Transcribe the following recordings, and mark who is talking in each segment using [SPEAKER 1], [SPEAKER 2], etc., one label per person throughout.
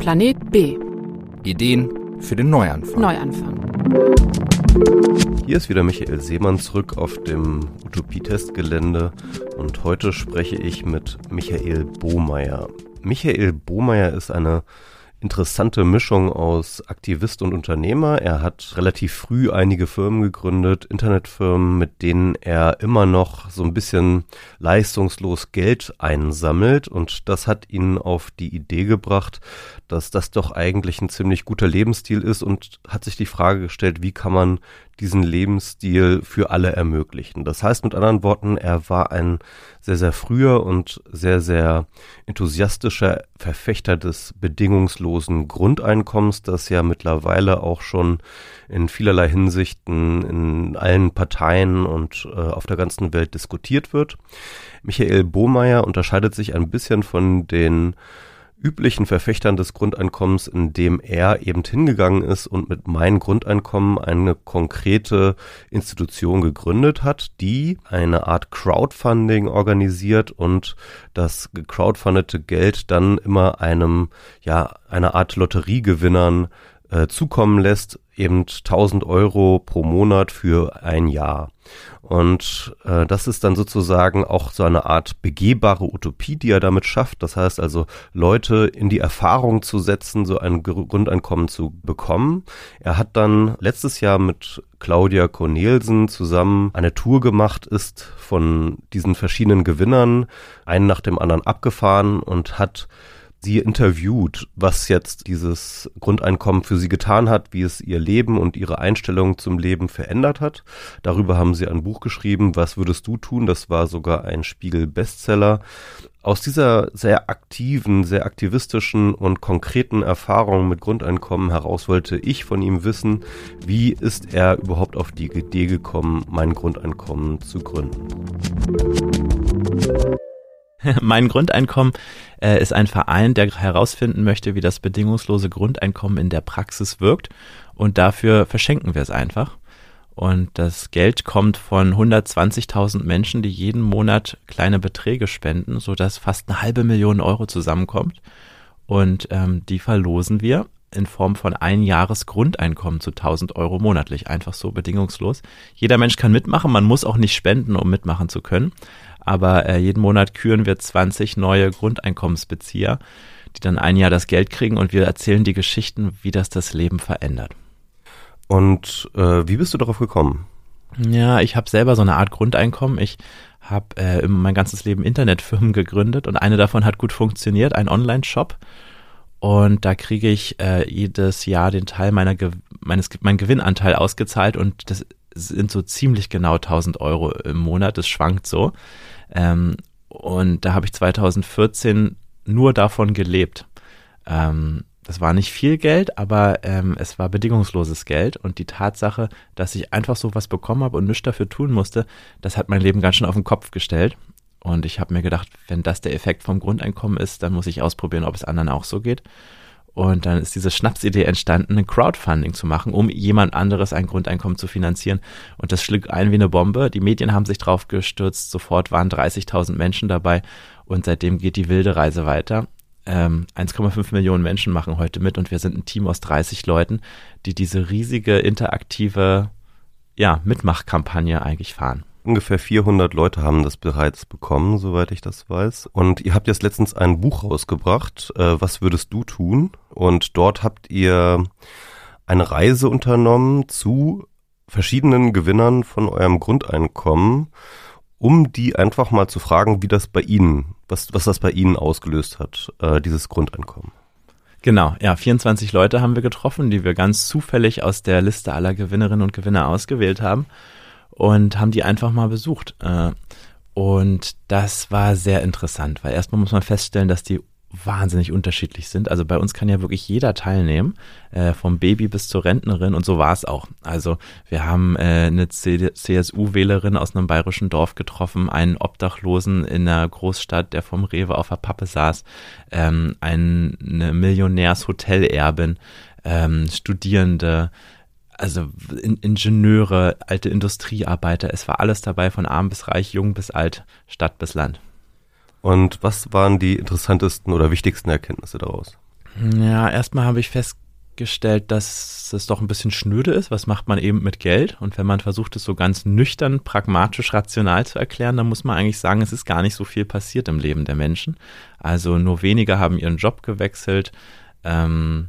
[SPEAKER 1] Planet B.
[SPEAKER 2] Ideen für den Neuanfang.
[SPEAKER 1] Neuanfang.
[SPEAKER 3] Hier ist wieder Michael Seemann zurück auf dem Utopie-Testgelände und heute spreche ich mit Michael Bohmeier. Michael Bohmeier ist eine interessante Mischung aus Aktivist und Unternehmer. Er hat relativ früh einige Firmen gegründet, Internetfirmen, mit denen er immer noch so ein bisschen leistungslos Geld einsammelt. Und das hat ihn auf die Idee gebracht, dass das doch eigentlich ein ziemlich guter Lebensstil ist und hat sich die Frage gestellt, wie kann man diesen Lebensstil für alle ermöglichen. Das heißt mit anderen Worten, er war ein sehr, sehr früher und sehr, sehr enthusiastischer Verfechter des bedingungslosen Grundeinkommens, das ja mittlerweile auch schon in vielerlei Hinsichten in allen Parteien und äh, auf der ganzen Welt diskutiert wird. Michael Bohmeier unterscheidet sich ein bisschen von den üblichen Verfechtern des Grundeinkommens, indem er eben hingegangen ist und mit Mein Grundeinkommen eine konkrete Institution gegründet hat, die eine Art Crowdfunding organisiert und das gecrowdfundete Geld dann immer einem, ja, einer Art Lotteriegewinnern äh, zukommen lässt, eben 1000 Euro pro Monat für ein Jahr. Und äh, das ist dann sozusagen auch so eine Art begehbare Utopie, die er damit schafft. Das heißt also, Leute in die Erfahrung zu setzen, so ein Grundeinkommen zu bekommen. Er hat dann letztes Jahr mit Claudia Cornelsen zusammen eine Tour gemacht, ist von diesen verschiedenen Gewinnern einen nach dem anderen abgefahren und hat sie interviewt, was jetzt dieses Grundeinkommen für sie getan hat, wie es ihr Leben und ihre Einstellung zum Leben verändert hat. Darüber haben sie ein Buch geschrieben, Was würdest du tun? Das war sogar ein Spiegel-Bestseller. Aus dieser sehr aktiven, sehr aktivistischen und konkreten Erfahrung mit Grundeinkommen heraus wollte ich von ihm wissen, wie ist er überhaupt auf die Idee gekommen, mein Grundeinkommen zu gründen.
[SPEAKER 4] mein Grundeinkommen äh, ist ein Verein, der herausfinden möchte, wie das bedingungslose Grundeinkommen in der Praxis wirkt. Und dafür verschenken wir es einfach. Und das Geld kommt von 120.000 Menschen, die jeden Monat kleine Beträge spenden, sodass fast eine halbe Million Euro zusammenkommt. Und ähm, die verlosen wir in Form von ein Jahres Grundeinkommen zu 1000 Euro monatlich. Einfach so bedingungslos. Jeder Mensch kann mitmachen. Man muss auch nicht spenden, um mitmachen zu können. Aber äh, jeden Monat küren wir 20 neue Grundeinkommensbezieher, die dann ein Jahr das Geld kriegen und wir erzählen die Geschichten, wie das das Leben verändert.
[SPEAKER 3] Und äh, wie bist du darauf gekommen?
[SPEAKER 4] Ja, ich habe selber so eine Art Grundeinkommen. Ich habe äh, mein ganzes Leben Internetfirmen gegründet und eine davon hat gut funktioniert, ein Online-Shop. Und da kriege ich äh, jedes Jahr den Teil meiner Ge meines mein Gewinnanteil ausgezahlt und das sind so ziemlich genau 1000 Euro im Monat. Das schwankt so. Ähm, und da habe ich 2014 nur davon gelebt. Ähm, das war nicht viel Geld, aber ähm, es war bedingungsloses Geld. Und die Tatsache, dass ich einfach so was bekommen habe und nichts dafür tun musste, das hat mein Leben ganz schön auf den Kopf gestellt. Und ich habe mir gedacht, wenn das der Effekt vom Grundeinkommen ist, dann muss ich ausprobieren, ob es anderen auch so geht. Und dann ist diese Schnapsidee entstanden, ein Crowdfunding zu machen, um jemand anderes ein Grundeinkommen zu finanzieren. Und das schlug ein wie eine Bombe. Die Medien haben sich drauf gestürzt. Sofort waren 30.000 Menschen dabei. Und seitdem geht die wilde Reise weiter. Ähm, 1,5 Millionen Menschen machen heute mit und wir sind ein Team aus 30 Leuten, die diese riesige interaktive ja, Mitmachkampagne eigentlich fahren.
[SPEAKER 3] Ungefähr 400 Leute haben das bereits bekommen, soweit ich das weiß. Und ihr habt jetzt letztens ein Buch rausgebracht, äh, Was würdest du tun? Und dort habt ihr eine Reise unternommen zu verschiedenen Gewinnern von eurem Grundeinkommen, um die einfach mal zu fragen, wie das bei ihnen, was, was das bei ihnen ausgelöst hat, äh, dieses Grundeinkommen.
[SPEAKER 4] Genau, ja, 24 Leute haben wir getroffen, die wir ganz zufällig aus der Liste aller Gewinnerinnen und Gewinner ausgewählt haben und haben die einfach mal besucht. Äh, und das war sehr interessant, weil erstmal muss man feststellen, dass die wahnsinnig unterschiedlich sind. Also bei uns kann ja wirklich jeder teilnehmen, äh, vom Baby bis zur Rentnerin und so war es auch. Also wir haben äh, eine CSU-Wählerin aus einem bayerischen Dorf getroffen, einen Obdachlosen in einer Großstadt, der vom Rewe auf der Pappe saß, ähm, eine Millionärs-Hotelerbin, ähm, Studierende, also in Ingenieure, alte Industriearbeiter, es war alles dabei, von arm bis reich, jung bis alt, Stadt bis Land.
[SPEAKER 3] Und was waren die interessantesten oder wichtigsten Erkenntnisse daraus?
[SPEAKER 4] Ja, erstmal habe ich festgestellt, dass es doch ein bisschen schnöde ist. Was macht man eben mit Geld? Und wenn man versucht, es so ganz nüchtern, pragmatisch, rational zu erklären, dann muss man eigentlich sagen, es ist gar nicht so viel passiert im Leben der Menschen. Also nur wenige haben ihren Job gewechselt. Ähm,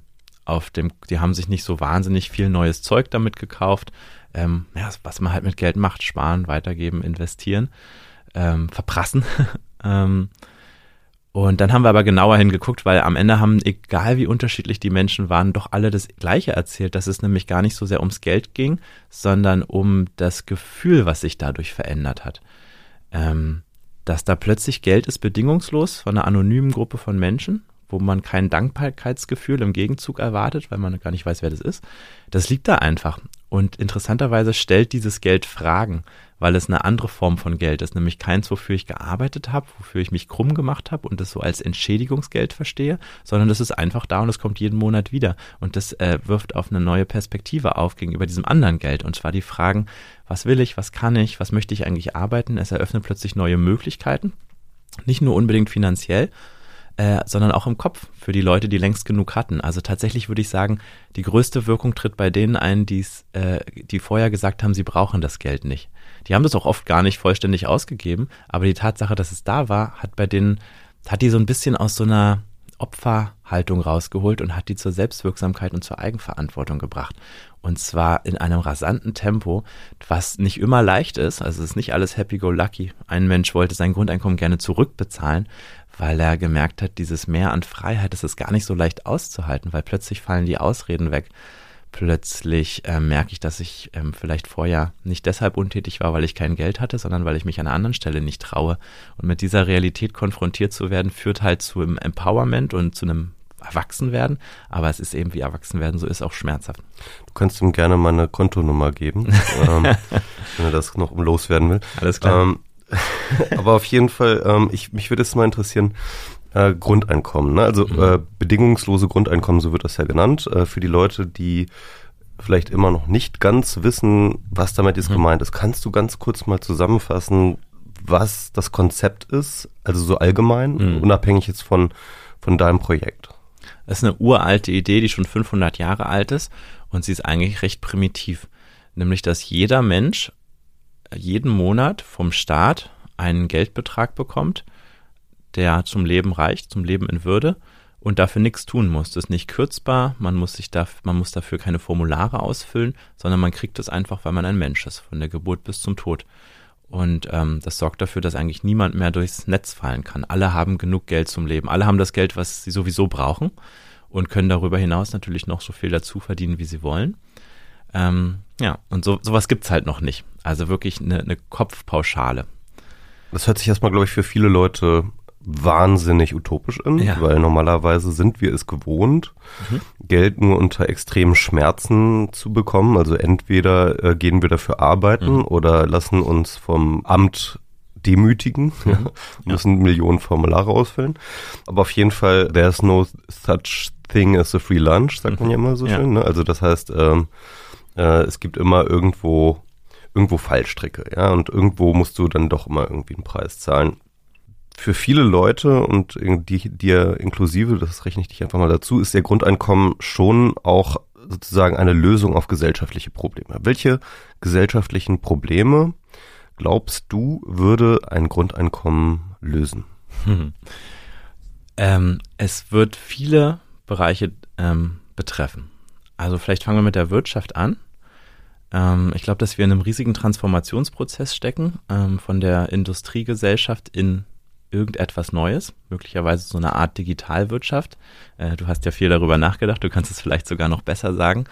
[SPEAKER 4] auf dem, die haben sich nicht so wahnsinnig viel neues Zeug damit gekauft. Ähm, ja, was man halt mit Geld macht, sparen, weitergeben, investieren, ähm, verprassen. ähm, und dann haben wir aber genauer hingeguckt, weil am Ende haben, egal wie unterschiedlich die Menschen waren, doch alle das Gleiche erzählt, dass es nämlich gar nicht so sehr ums Geld ging, sondern um das Gefühl, was sich dadurch verändert hat. Ähm, dass da plötzlich Geld ist bedingungslos von einer anonymen Gruppe von Menschen wo man kein Dankbarkeitsgefühl im Gegenzug erwartet, weil man gar nicht weiß, wer das ist. Das liegt da einfach. Und interessanterweise stellt dieses Geld Fragen, weil es eine andere Form von Geld ist, nämlich keins, wofür ich gearbeitet habe, wofür ich mich krumm gemacht habe und das so als Entschädigungsgeld verstehe, sondern das ist einfach da und es kommt jeden Monat wieder. Und das äh, wirft auf eine neue Perspektive auf gegenüber diesem anderen Geld. Und zwar die Fragen, was will ich, was kann ich, was möchte ich eigentlich arbeiten? Es eröffnet plötzlich neue Möglichkeiten. Nicht nur unbedingt finanziell, äh, sondern auch im Kopf für die Leute, die längst genug hatten. Also tatsächlich würde ich sagen, die größte Wirkung tritt bei denen ein, die's, äh, die vorher gesagt haben, sie brauchen das Geld nicht. Die haben das auch oft gar nicht vollständig ausgegeben, aber die Tatsache, dass es da war, hat bei denen, hat die so ein bisschen aus so einer Opferhaltung rausgeholt und hat die zur Selbstwirksamkeit und zur Eigenverantwortung gebracht. Und zwar in einem rasanten Tempo, was nicht immer leicht ist. Also es ist nicht alles happy-go-lucky. Ein Mensch wollte sein Grundeinkommen gerne zurückbezahlen, weil er gemerkt hat, dieses Mehr an Freiheit, das ist gar nicht so leicht auszuhalten, weil plötzlich fallen die Ausreden weg. Plötzlich äh, merke ich, dass ich ähm, vielleicht vorher nicht deshalb untätig war, weil ich kein Geld hatte, sondern weil ich mich an einer anderen Stelle nicht traue. Und mit dieser Realität konfrontiert zu werden, führt halt zu einem Empowerment und zu einem Erwachsenwerden. Aber es ist eben wie Erwachsenwerden, so ist auch schmerzhaft.
[SPEAKER 3] Du kannst ihm gerne meine Kontonummer geben, ähm, wenn er das noch loswerden will.
[SPEAKER 4] Alles klar. Ähm,
[SPEAKER 3] aber auf jeden Fall, ähm, ich, mich würde es mal interessieren, äh, Grundeinkommen, ne? also mhm. äh, bedingungslose Grundeinkommen, so wird das ja genannt, äh, für die Leute, die vielleicht immer noch nicht ganz wissen, was damit jetzt mhm. gemeint ist. Kannst du ganz kurz mal zusammenfassen, was das Konzept ist, also so allgemein, mhm. unabhängig jetzt von, von deinem Projekt?
[SPEAKER 4] Das ist eine uralte Idee, die schon 500 Jahre alt ist und sie ist eigentlich recht primitiv. Nämlich, dass jeder Mensch jeden Monat vom Staat einen Geldbetrag bekommt, der zum Leben reicht, zum Leben in Würde und dafür nichts tun muss. Das ist nicht kürzbar, man muss sich da, man muss dafür keine Formulare ausfüllen, sondern man kriegt es einfach, weil man ein Mensch ist, von der Geburt bis zum Tod. Und ähm, das sorgt dafür, dass eigentlich niemand mehr durchs Netz fallen kann. Alle haben genug Geld zum Leben. Alle haben das Geld, was sie sowieso brauchen und können darüber hinaus natürlich noch so viel dazu verdienen, wie sie wollen. Ähm, ja, und so, sowas gibt's halt noch nicht. Also wirklich eine, eine Kopfpauschale.
[SPEAKER 3] Das hört sich erstmal, glaube ich, für viele Leute wahnsinnig utopisch an, ja. weil normalerweise sind wir es gewohnt, mhm. Geld nur unter extremen Schmerzen zu bekommen. Also entweder äh, gehen wir dafür arbeiten mhm. oder lassen uns vom Amt demütigen, mhm. ja, müssen ja. Millionen Formulare ausfüllen. Aber auf jeden Fall, there's no such thing as a free lunch, sagt man ja immer so schön. Ne? Also das heißt, ähm, äh, es gibt immer irgendwo irgendwo Fallstricke, ja, und irgendwo musst du dann doch immer irgendwie einen Preis zahlen. Für viele Leute und die dir inklusive, das rechne ich dich einfach mal dazu, ist der Grundeinkommen schon auch sozusagen eine Lösung auf gesellschaftliche Probleme. Welche gesellschaftlichen Probleme glaubst du, würde ein Grundeinkommen lösen? Hm.
[SPEAKER 4] Ähm, es wird viele Bereiche ähm, betreffen. Also vielleicht fangen wir mit der Wirtschaft an. Ähm, ich glaube, dass wir in einem riesigen Transformationsprozess stecken, ähm, von der Industriegesellschaft in irgendetwas Neues, möglicherweise so eine Art Digitalwirtschaft. Äh, du hast ja viel darüber nachgedacht, du kannst es vielleicht sogar noch besser sagen.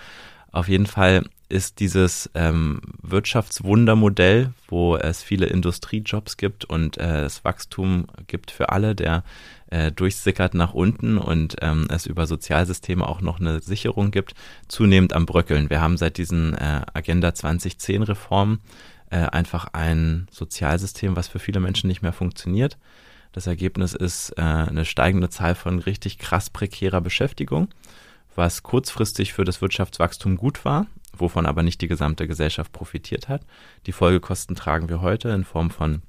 [SPEAKER 4] Auf jeden Fall ist dieses ähm, Wirtschaftswundermodell, wo es viele Industriejobs gibt und äh, es Wachstum gibt für alle, der äh, durchsickert nach unten und ähm, es über Sozialsysteme auch noch eine Sicherung gibt, zunehmend am Bröckeln. Wir haben seit diesen äh, Agenda 2010 Reformen äh, einfach ein Sozialsystem, was für viele Menschen nicht mehr funktioniert. Das Ergebnis ist äh, eine steigende Zahl von richtig krass prekärer Beschäftigung, was kurzfristig für das Wirtschaftswachstum gut war, wovon aber nicht die gesamte Gesellschaft profitiert hat. Die Folgekosten tragen wir heute in Form von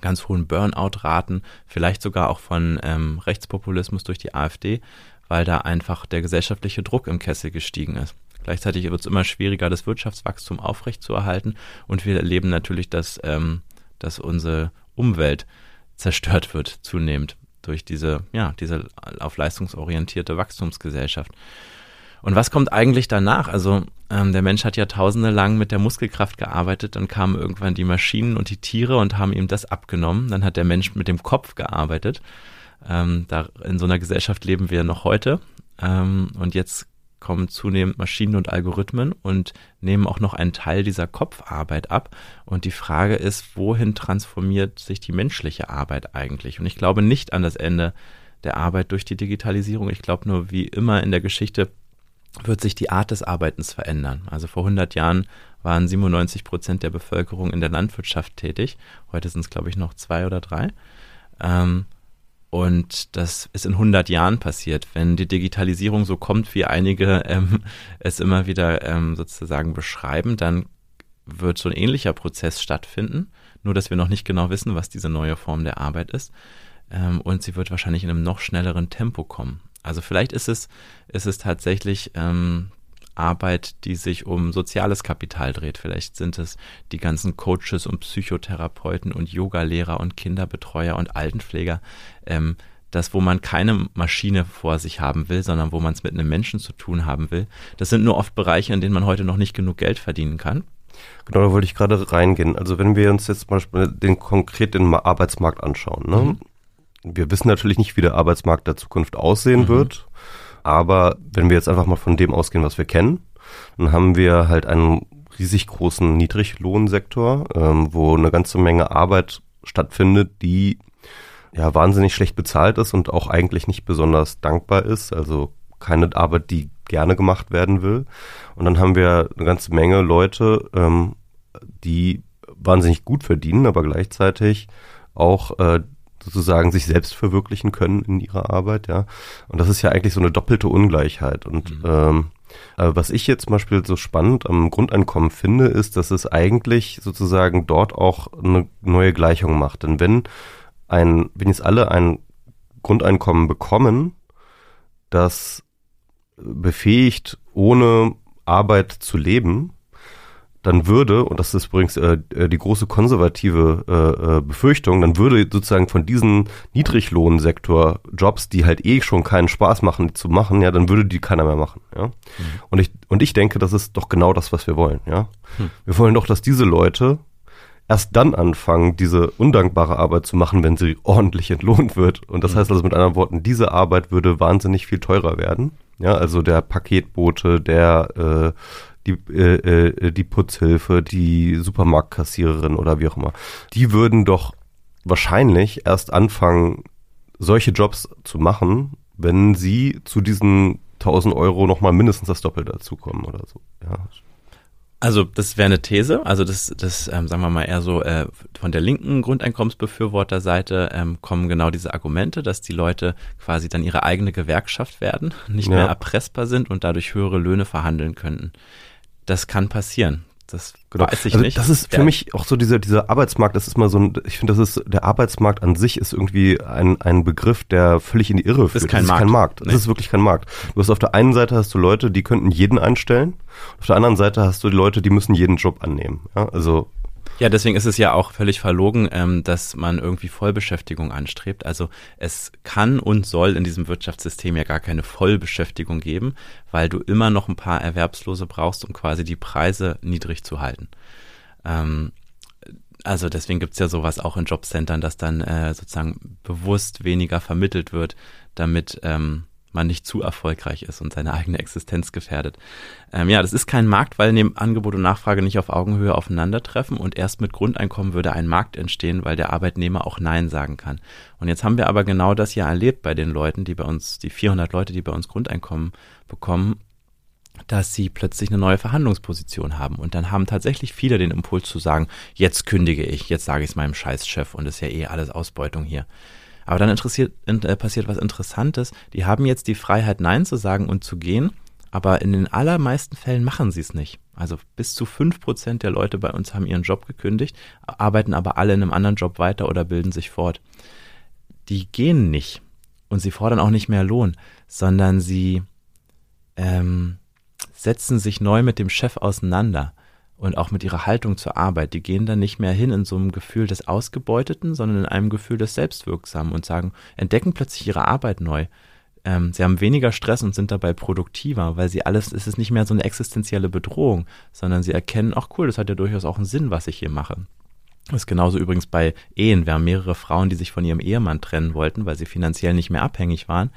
[SPEAKER 4] ganz hohen Burnout-Raten, vielleicht sogar auch von ähm, Rechtspopulismus durch die AfD, weil da einfach der gesellschaftliche Druck im Kessel gestiegen ist. Gleichzeitig wird es immer schwieriger, das Wirtschaftswachstum aufrechtzuerhalten und wir erleben natürlich, dass, ähm, dass unsere Umwelt zerstört wird zunehmend durch diese, ja, diese auf leistungsorientierte Wachstumsgesellschaft. Und was kommt eigentlich danach? Also ähm, der Mensch hat Jahrtausende lang mit der Muskelkraft gearbeitet, dann kamen irgendwann die Maschinen und die Tiere und haben ihm das abgenommen. Dann hat der Mensch mit dem Kopf gearbeitet. Ähm, da, in so einer Gesellschaft leben wir noch heute. Ähm, und jetzt kommen zunehmend Maschinen und Algorithmen und nehmen auch noch einen Teil dieser Kopfarbeit ab. Und die Frage ist, wohin transformiert sich die menschliche Arbeit eigentlich? Und ich glaube nicht an das Ende der Arbeit durch die Digitalisierung. Ich glaube nur, wie immer in der Geschichte wird sich die Art des Arbeitens verändern. Also vor 100 Jahren waren 97 Prozent der Bevölkerung in der Landwirtschaft tätig. Heute sind es, glaube ich, noch zwei oder drei. Ähm, und das ist in 100 Jahren passiert. Wenn die Digitalisierung so kommt, wie einige ähm, es immer wieder ähm, sozusagen beschreiben, dann wird so ein ähnlicher Prozess stattfinden. Nur, dass wir noch nicht genau wissen, was diese neue Form der Arbeit ist. Ähm, und sie wird wahrscheinlich in einem noch schnelleren Tempo kommen. Also vielleicht ist es, ist es tatsächlich ähm, Arbeit, die sich um soziales Kapital dreht. Vielleicht sind es die ganzen Coaches und Psychotherapeuten und Yogalehrer und Kinderbetreuer und Altenpfleger. Ähm, das, wo man keine Maschine vor sich haben will, sondern wo man es mit einem Menschen zu tun haben will. Das sind nur oft Bereiche, in denen man heute noch nicht genug Geld verdienen kann.
[SPEAKER 3] Genau, da wollte ich gerade reingehen. Also wenn wir uns jetzt zum Beispiel den konkret den Arbeitsmarkt anschauen, ne? Mhm. Wir wissen natürlich nicht, wie der Arbeitsmarkt der Zukunft aussehen mhm. wird. Aber wenn wir jetzt einfach mal von dem ausgehen, was wir kennen, dann haben wir halt einen riesig großen Niedriglohnsektor, ähm, wo eine ganze Menge Arbeit stattfindet, die ja wahnsinnig schlecht bezahlt ist und auch eigentlich nicht besonders dankbar ist. Also keine Arbeit, die gerne gemacht werden will. Und dann haben wir eine ganze Menge Leute, ähm, die wahnsinnig gut verdienen, aber gleichzeitig auch äh, sozusagen sich selbst verwirklichen können in ihrer Arbeit, ja. Und das ist ja eigentlich so eine doppelte Ungleichheit. Und mhm. ähm, aber was ich jetzt zum Beispiel so spannend am Grundeinkommen finde, ist, dass es eigentlich sozusagen dort auch eine neue Gleichung macht. Denn wenn ein, wenn jetzt alle ein Grundeinkommen bekommen, das befähigt, ohne Arbeit zu leben, dann würde, und das ist übrigens äh, äh, die große konservative äh, äh, Befürchtung, dann würde sozusagen von diesen Niedriglohnsektor Jobs, die halt eh schon keinen Spaß machen zu machen, ja, dann würde die keiner mehr machen, ja. Mhm. Und ich und ich denke, das ist doch genau das, was wir wollen, ja. Mhm. Wir wollen doch, dass diese Leute erst dann anfangen, diese undankbare Arbeit zu machen, wenn sie ordentlich entlohnt wird. Und das mhm. heißt also mit anderen Worten, diese Arbeit würde wahnsinnig viel teurer werden. Ja, also der Paketbote, der äh, die, äh, äh, die Putzhilfe, die Supermarktkassiererin oder wie auch immer, die würden doch wahrscheinlich erst anfangen, solche Jobs zu machen, wenn sie zu diesen 1000 Euro nochmal mindestens das Doppelte dazukommen oder so. Ja.
[SPEAKER 4] Also das wäre eine These, also das, das ähm, sagen wir mal eher so äh, von der linken Grundeinkommensbefürworterseite ähm, kommen genau diese Argumente, dass die Leute quasi dann ihre eigene Gewerkschaft werden, nicht ja. mehr erpressbar sind und dadurch höhere Löhne verhandeln könnten das kann passieren. Das genau. weiß ich
[SPEAKER 3] also
[SPEAKER 4] nicht.
[SPEAKER 3] Das ist für ja. mich auch so dieser, dieser Arbeitsmarkt, das ist mal so ein, ich finde, das ist, der Arbeitsmarkt an sich ist irgendwie ein, ein Begriff, der völlig in die Irre führt.
[SPEAKER 4] Das ist kein
[SPEAKER 3] das
[SPEAKER 4] Markt.
[SPEAKER 3] Ist kein Markt. Nee. Das ist wirklich kein Markt. Du hast auf der einen Seite hast du Leute, die könnten jeden einstellen. Auf der anderen Seite hast du die Leute, die müssen jeden Job annehmen. Ja, also
[SPEAKER 4] ja, deswegen ist es ja auch völlig verlogen, ähm, dass man irgendwie Vollbeschäftigung anstrebt. Also es kann und soll in diesem Wirtschaftssystem ja gar keine Vollbeschäftigung geben, weil du immer noch ein paar Erwerbslose brauchst, um quasi die Preise niedrig zu halten. Ähm, also deswegen gibt's ja sowas auch in Jobcentern, dass dann äh, sozusagen bewusst weniger vermittelt wird, damit ähm, man nicht zu erfolgreich ist und seine eigene Existenz gefährdet. Ähm, ja, das ist kein Markt, weil neben Angebot und Nachfrage nicht auf Augenhöhe aufeinandertreffen und erst mit Grundeinkommen würde ein Markt entstehen, weil der Arbeitnehmer auch Nein sagen kann. Und jetzt haben wir aber genau das ja erlebt bei den Leuten, die bei uns, die 400 Leute, die bei uns Grundeinkommen bekommen, dass sie plötzlich eine neue Verhandlungsposition haben. Und dann haben tatsächlich viele den Impuls zu sagen, jetzt kündige ich, jetzt sage ich es meinem Scheißchef und ist ja eh alles Ausbeutung hier. Aber dann interessiert, äh, passiert was Interessantes. Die haben jetzt die Freiheit, Nein zu sagen und zu gehen, aber in den allermeisten Fällen machen sie es nicht. Also bis zu fünf Prozent der Leute bei uns haben ihren Job gekündigt, arbeiten aber alle in einem anderen Job weiter oder bilden sich fort. Die gehen nicht, und sie fordern auch nicht mehr Lohn, sondern sie ähm, setzen sich neu mit dem Chef auseinander und auch mit ihrer Haltung zur Arbeit. Die gehen dann nicht mehr hin in so einem Gefühl des Ausgebeuteten, sondern in einem Gefühl des Selbstwirksamen und sagen, entdecken plötzlich ihre Arbeit neu. Ähm, sie haben weniger Stress und sind dabei produktiver, weil sie alles, es ist nicht mehr so eine existenzielle Bedrohung, sondern sie erkennen, ach cool, das hat ja durchaus auch einen Sinn, was ich hier mache. Das ist genauso übrigens bei Ehen. Wir haben mehrere Frauen, die sich von ihrem Ehemann trennen wollten, weil sie finanziell nicht mehr abhängig waren.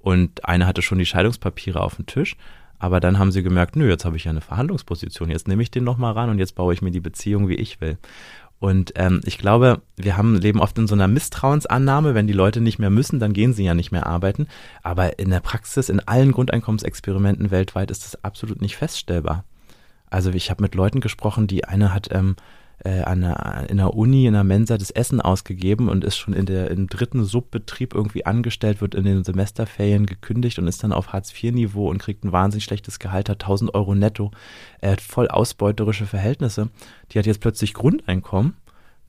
[SPEAKER 4] Und eine hatte schon die Scheidungspapiere auf dem Tisch, aber dann haben sie gemerkt, nö, jetzt habe ich ja eine Verhandlungsposition, jetzt nehme ich den nochmal ran und jetzt baue ich mir die Beziehung, wie ich will. Und ähm, ich glaube, wir haben leben oft in so einer Misstrauensannahme, wenn die Leute nicht mehr müssen, dann gehen sie ja nicht mehr arbeiten. Aber in der Praxis, in allen Grundeinkommensexperimenten weltweit ist das absolut nicht feststellbar. Also ich habe mit Leuten gesprochen, die eine hat ähm, äh, an einer, in der Uni, in der Mensa das Essen ausgegeben und ist schon in der, im dritten Subbetrieb irgendwie angestellt, wird in den Semesterferien gekündigt und ist dann auf Hartz-IV-Niveau und kriegt ein wahnsinnig schlechtes Gehalt, hat 1000 Euro netto. Er hat voll ausbeuterische Verhältnisse. Die hat jetzt plötzlich Grundeinkommen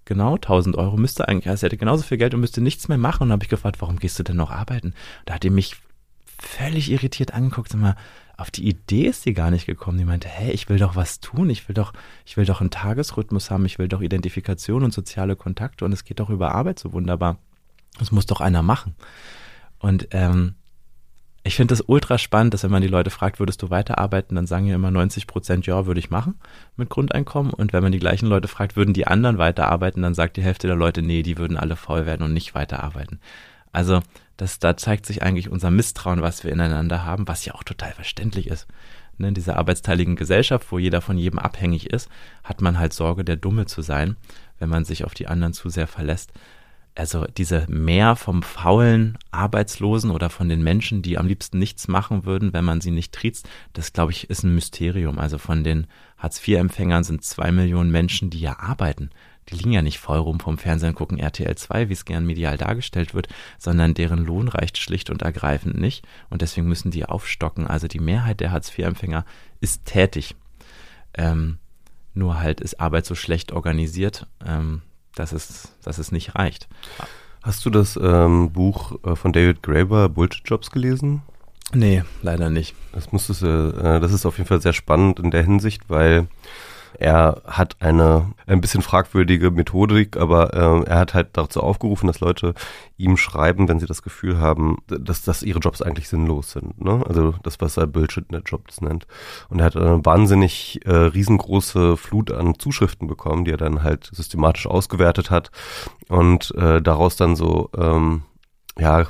[SPEAKER 4] genau 1000 Euro, müsste eigentlich, also er hätte genauso viel Geld und müsste nichts mehr machen. Und dann habe ich gefragt, warum gehst du denn noch arbeiten? Da hat er mich völlig irritiert angeguckt, sag mal, auf die Idee ist sie gar nicht gekommen. Die meinte, hey, ich will doch was tun, ich will doch, ich will doch einen Tagesrhythmus haben, ich will doch Identifikation und soziale Kontakte und es geht doch über Arbeit so wunderbar. Das muss doch einer machen. Und ähm, ich finde das ultra spannend, dass wenn man die Leute fragt, würdest du weiterarbeiten, dann sagen ja immer 90 Prozent, ja, würde ich machen mit Grundeinkommen. Und wenn man die gleichen Leute fragt, würden die anderen weiterarbeiten, dann sagt die Hälfte der Leute, nee, die würden alle voll werden und nicht weiterarbeiten. Also das, da zeigt sich eigentlich unser Misstrauen, was wir ineinander haben, was ja auch total verständlich ist. Ne, in dieser arbeitsteiligen Gesellschaft, wo jeder von jedem abhängig ist, hat man halt Sorge, der Dumme zu sein, wenn man sich auf die anderen zu sehr verlässt. Also diese Mehr vom faulen Arbeitslosen oder von den Menschen, die am liebsten nichts machen würden, wenn man sie nicht triezt, das glaube ich ist ein Mysterium. Also von den Hartz-IV-Empfängern sind zwei Millionen Menschen, die ja arbeiten die liegen ja nicht voll rum vom Fernsehen und gucken RTL 2, wie es gern medial dargestellt wird, sondern deren Lohn reicht schlicht und ergreifend nicht und deswegen müssen die aufstocken. Also die Mehrheit der Hartz-IV-Empfänger ist tätig. Ähm, nur halt ist Arbeit so schlecht organisiert, ähm, dass, es, dass es nicht reicht.
[SPEAKER 3] Hast du das ähm, Buch äh, von David Graeber, Bullshit Jobs, gelesen?
[SPEAKER 4] Nee, leider nicht.
[SPEAKER 3] Das musstest äh, das ist auf jeden Fall sehr spannend in der Hinsicht, weil er hat eine ein bisschen fragwürdige Methodik, aber äh, er hat halt dazu aufgerufen, dass Leute ihm schreiben, wenn sie das Gefühl haben, dass, dass ihre Jobs eigentlich sinnlos sind. Ne? Also das, was er Bullshit-Jobs nennt. Und er hat eine wahnsinnig äh, riesengroße Flut an Zuschriften bekommen, die er dann halt systematisch ausgewertet hat und äh, daraus dann so ähm, ja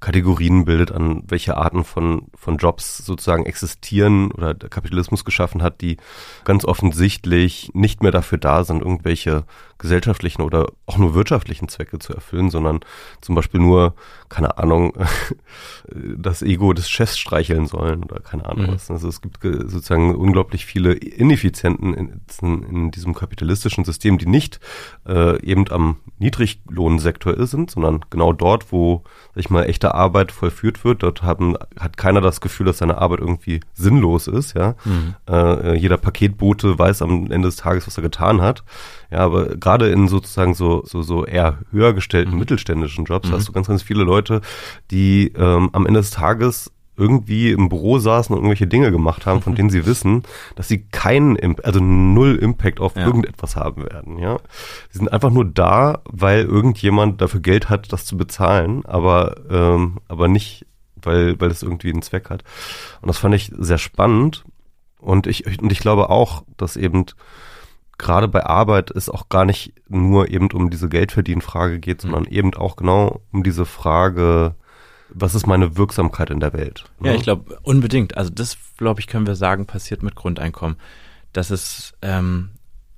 [SPEAKER 3] Kategorien bildet, an welche Arten von, von Jobs sozusagen existieren oder der Kapitalismus geschaffen hat, die ganz offensichtlich nicht mehr dafür da sind, irgendwelche gesellschaftlichen oder auch nur wirtschaftlichen Zwecke zu erfüllen, sondern zum Beispiel nur, keine Ahnung, das Ego des Chefs streicheln sollen oder keine Ahnung mhm. was. Also es gibt sozusagen unglaublich viele Ineffizienten in, in, in diesem kapitalistischen System, die nicht äh, eben am Niedriglohnsektor sind, sondern genau dort, wo, sag ich mal, echte Arbeit vollführt wird. Dort haben, hat keiner das Gefühl, dass seine Arbeit irgendwie sinnlos ist, ja. Mhm. Äh, jeder Paketbote weiß am Ende des Tages, was er getan hat. Ja, aber gerade in sozusagen so, so, so eher höher gestellten mhm. mittelständischen Jobs mhm. hast du ganz, ganz viele Leute, die ähm, am Ende des Tages irgendwie im Büro saßen und irgendwelche Dinge gemacht haben, von denen sie wissen, dass sie keinen, also null Impact auf ja. irgendetwas haben werden, ja. Sie sind einfach nur da, weil irgendjemand dafür Geld hat, das zu bezahlen, aber, ähm, aber nicht, weil, weil es irgendwie einen Zweck hat. Und das fand ich sehr spannend. Und ich, und ich glaube auch, dass eben gerade bei Arbeit es auch gar nicht nur eben um diese Geldverdienfrage geht, sondern mhm. eben auch genau um diese Frage, was ist meine Wirksamkeit in der Welt?
[SPEAKER 4] Ne? Ja, ich glaube unbedingt. Also das, glaube ich, können wir sagen, passiert mit Grundeinkommen. Dass es ähm,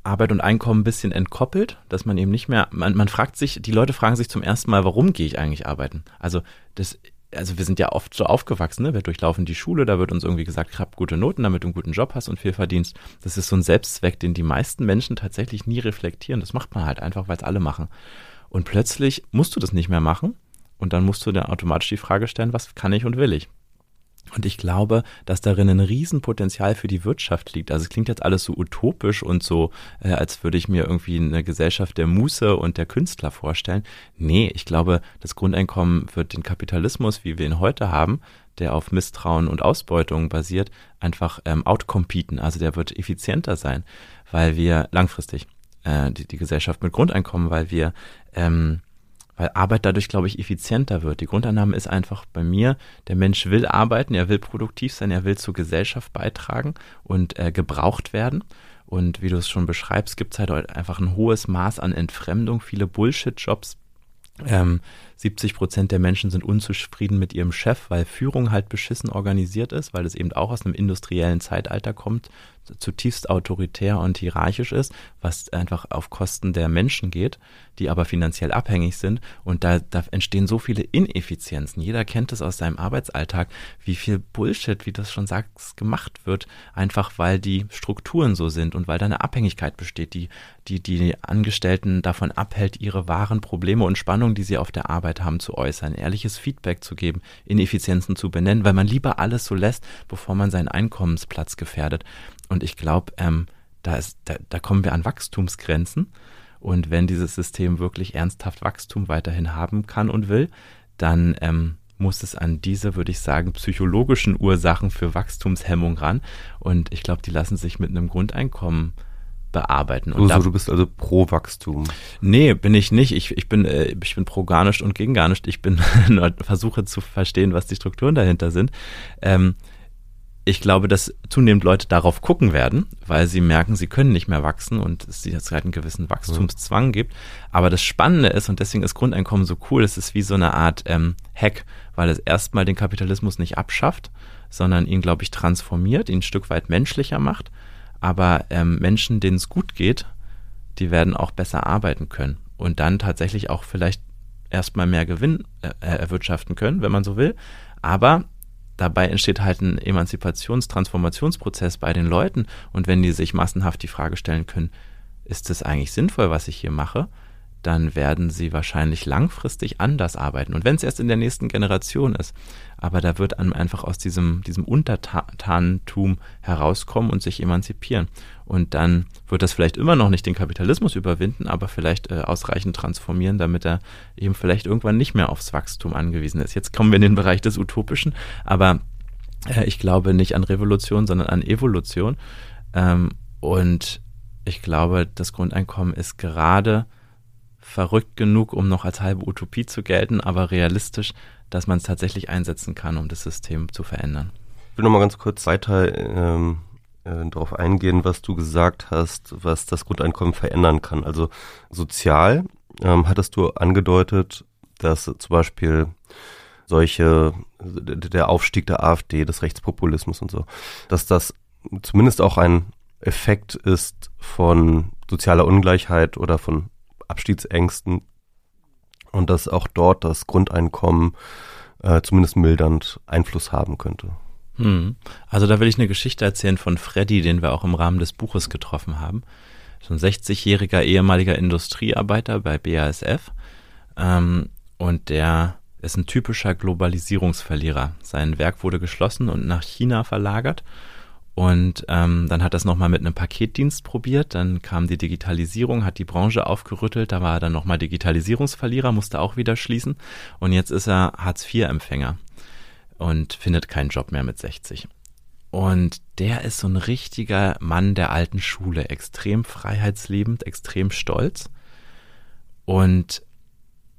[SPEAKER 4] Arbeit und Einkommen ein bisschen entkoppelt, dass man eben nicht mehr, man, man fragt sich, die Leute fragen sich zum ersten Mal, warum gehe ich eigentlich arbeiten? Also das also wir sind ja oft so aufgewachsen, ne? wir durchlaufen die Schule, da wird uns irgendwie gesagt, hab gute Noten, damit du einen guten Job hast und viel verdienst. Das ist so ein Selbstzweck, den die meisten Menschen tatsächlich nie reflektieren. Das macht man halt einfach, weil es alle machen. Und plötzlich musst du das nicht mehr machen und dann musst du dir automatisch die Frage stellen, was kann ich und will ich? Und ich glaube, dass darin ein Riesenpotenzial für die Wirtschaft liegt. Also es klingt jetzt alles so utopisch und so, äh, als würde ich mir irgendwie eine Gesellschaft der Muße und der Künstler vorstellen. Nee, ich glaube, das Grundeinkommen wird den Kapitalismus, wie wir ihn heute haben, der auf Misstrauen und Ausbeutung basiert, einfach ähm, outcompeten. Also der wird effizienter sein, weil wir langfristig äh, die, die Gesellschaft mit Grundeinkommen, weil wir ähm, weil Arbeit dadurch, glaube ich, effizienter wird. Die Grundannahme ist einfach bei mir, der Mensch will arbeiten, er will produktiv sein, er will zur Gesellschaft beitragen und äh, gebraucht werden. Und wie du es schon beschreibst, gibt es halt einfach ein hohes Maß an Entfremdung, viele Bullshit-Jobs. Ähm, 70 Prozent der Menschen sind unzufrieden mit ihrem Chef, weil Führung halt beschissen organisiert ist, weil es eben auch aus einem industriellen Zeitalter kommt, zutiefst autoritär und hierarchisch ist, was einfach auf Kosten der Menschen geht, die aber finanziell abhängig sind. Und da, da entstehen so viele Ineffizienzen. Jeder kennt es aus seinem Arbeitsalltag, wie viel Bullshit, wie das schon sagst, gemacht wird, einfach weil die Strukturen so sind und weil da eine Abhängigkeit besteht, die die, die Angestellten davon abhält, ihre wahren Probleme und Spannungen, die sie auf der Arbeit haben, zu äußern, ehrliches Feedback zu geben, Ineffizienzen zu benennen, weil man lieber alles so lässt, bevor man seinen Einkommensplatz gefährdet. Und ich glaube, ähm, da, ist, da, da kommen wir an Wachstumsgrenzen. Und wenn dieses System wirklich ernsthaft Wachstum weiterhin haben kann und will, dann ähm, muss es an diese, würde ich sagen, psychologischen Ursachen für Wachstumshemmung ran. Und ich glaube, die lassen sich mit einem Grundeinkommen bearbeiten.
[SPEAKER 3] Und also, du bist also pro Wachstum?
[SPEAKER 4] Nee, bin ich nicht. Ich, ich, bin, äh, ich bin pro Garnischt und gegen Garnischt. Ich bin versuche zu verstehen, was die Strukturen dahinter sind. Ähm, ich glaube, dass zunehmend Leute darauf gucken werden, weil sie merken, sie können nicht mehr wachsen und es jetzt halt einen gewissen Wachstumszwang mhm. gibt. Aber das Spannende ist, und deswegen ist Grundeinkommen so cool, es ist wie so eine Art ähm, Hack, weil es erstmal den Kapitalismus nicht abschafft, sondern ihn, glaube ich, transformiert, ihn ein Stück weit menschlicher macht. Aber ähm, Menschen, denen es gut geht, die werden auch besser arbeiten können und dann tatsächlich auch vielleicht erstmal mehr Gewinn äh, erwirtschaften können, wenn man so will. Aber dabei entsteht halt ein Emanzipations-, Transformationsprozess bei den Leuten. Und wenn die sich massenhaft die Frage stellen können, ist es eigentlich sinnvoll, was ich hier mache? Dann werden sie wahrscheinlich langfristig anders arbeiten. Und wenn es erst in der nächsten Generation ist, aber da wird einfach aus diesem, diesem Untertanentum herauskommen und sich emanzipieren. Und dann wird das vielleicht immer noch nicht den Kapitalismus überwinden, aber vielleicht äh, ausreichend transformieren, damit er eben vielleicht irgendwann nicht mehr aufs Wachstum angewiesen ist. Jetzt kommen wir in den Bereich des Utopischen, aber äh, ich glaube nicht an Revolution, sondern an Evolution. Ähm, und ich glaube, das Grundeinkommen ist gerade verrückt genug, um noch als halbe Utopie zu gelten, aber realistisch, dass man es tatsächlich einsetzen kann, um das System zu verändern.
[SPEAKER 3] Ich will noch mal ganz kurz weiter ähm, äh, darauf eingehen, was du gesagt hast, was das Grundeinkommen verändern kann. Also sozial ähm, hattest du angedeutet, dass zum Beispiel solche, der Aufstieg der AfD, des Rechtspopulismus und so, dass das zumindest auch ein Effekt ist von sozialer Ungleichheit oder von Abstiegsängsten und dass auch dort das Grundeinkommen äh, zumindest mildernd Einfluss haben könnte.
[SPEAKER 4] Hm. Also da will ich eine Geschichte erzählen von Freddy, den wir auch im Rahmen des Buches getroffen haben. So ein 60-jähriger ehemaliger Industriearbeiter bei BASF. Ähm, und der ist ein typischer Globalisierungsverlierer. Sein Werk wurde geschlossen und nach China verlagert. Und ähm, dann hat er es nochmal mit einem Paketdienst probiert. Dann kam die Digitalisierung, hat die Branche aufgerüttelt. Da war er dann nochmal Digitalisierungsverlierer, musste auch wieder schließen. Und jetzt ist er Hartz-IV-Empfänger und findet keinen Job mehr mit 60. Und der ist so ein richtiger Mann der alten Schule, extrem freiheitsliebend, extrem stolz. Und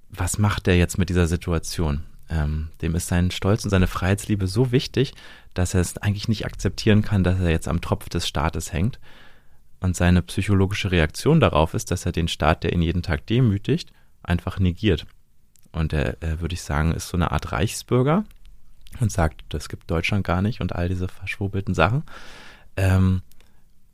[SPEAKER 4] was macht er jetzt mit dieser Situation? Ähm, dem ist sein Stolz und seine Freiheitsliebe so wichtig, dass er es eigentlich nicht akzeptieren kann, dass er jetzt am Tropf des Staates hängt. Und seine psychologische Reaktion darauf ist, dass er den Staat, der ihn jeden Tag demütigt, einfach negiert. Und er, er würde ich sagen, ist so eine Art Reichsbürger, und sagt, das gibt Deutschland gar nicht und all diese verschwurbelten Sachen. Ähm,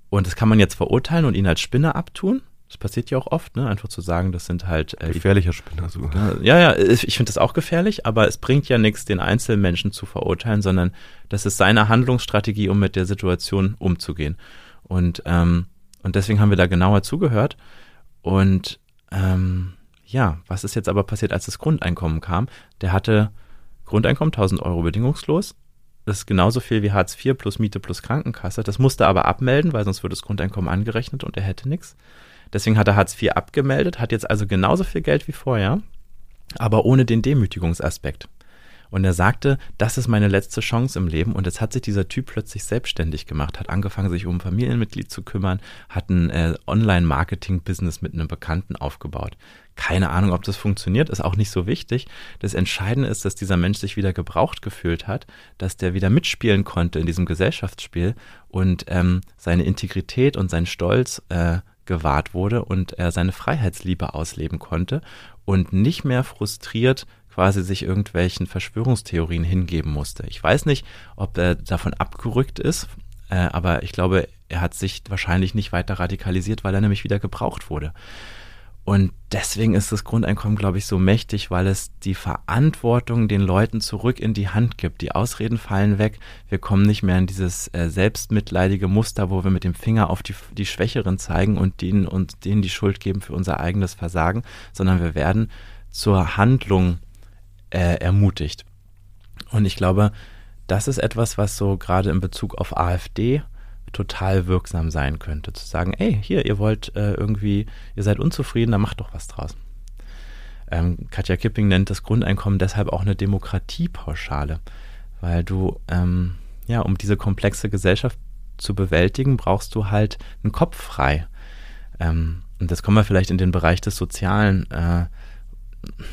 [SPEAKER 4] und das kann man jetzt verurteilen und ihn als Spinner abtun. Das passiert ja auch oft, ne? Einfach zu sagen, das sind halt.
[SPEAKER 3] Äh, Gefährlicher Spinner sogar.
[SPEAKER 4] Ja, ja, ich finde das auch gefährlich, aber es bringt ja nichts, den Einzelmenschen zu verurteilen, sondern das ist seine Handlungsstrategie, um mit der Situation umzugehen. Und, ähm, und deswegen haben wir da genauer zugehört. Und ähm, ja, was ist jetzt aber passiert, als das Grundeinkommen kam? Der hatte Grundeinkommen 1000 Euro bedingungslos Das ist genauso viel wie Hartz IV plus Miete plus Krankenkasse. Das musste er aber abmelden, weil sonst würde das Grundeinkommen angerechnet und er hätte nichts. Deswegen hat er Hartz IV abgemeldet, hat jetzt also genauso viel Geld wie vorher, aber ohne den Demütigungsaspekt. Und er sagte, das ist meine letzte Chance im Leben. Und jetzt hat sich dieser Typ plötzlich selbstständig gemacht, hat angefangen, sich um ein Familienmitglied zu kümmern, hat ein äh, Online-Marketing-Business mit einem Bekannten aufgebaut. Keine Ahnung, ob das funktioniert, ist auch nicht so wichtig. Das Entscheidende ist, dass dieser Mensch sich wieder gebraucht gefühlt hat, dass der wieder mitspielen konnte in diesem Gesellschaftsspiel und ähm, seine Integrität und sein Stolz äh, gewahrt wurde und er seine Freiheitsliebe ausleben konnte und nicht mehr frustriert quasi sich irgendwelchen Verschwörungstheorien hingeben musste. Ich weiß nicht, ob er davon abgerückt ist, äh, aber ich glaube, er hat sich wahrscheinlich nicht weiter radikalisiert, weil er nämlich wieder gebraucht wurde. Und deswegen ist das Grundeinkommen, glaube ich, so mächtig, weil es die Verantwortung den Leuten zurück in die Hand gibt. Die Ausreden fallen weg. Wir kommen nicht mehr in dieses äh, selbstmitleidige Muster, wo wir mit dem Finger auf die, die Schwächeren zeigen und denen, und denen die Schuld geben für unser eigenes Versagen, sondern wir werden zur Handlung äh, ermutigt. Und ich glaube, das ist etwas, was so gerade in Bezug auf AfD total wirksam sein könnte. Zu sagen, ey, hier, ihr wollt äh, irgendwie, ihr seid unzufrieden, dann macht doch was draus. Ähm, Katja Kipping nennt das Grundeinkommen deshalb auch eine Demokratiepauschale, weil du, ähm, ja, um diese komplexe Gesellschaft zu bewältigen, brauchst du halt einen Kopf frei. Ähm, und das kommen wir vielleicht in den Bereich des Sozialen. Äh,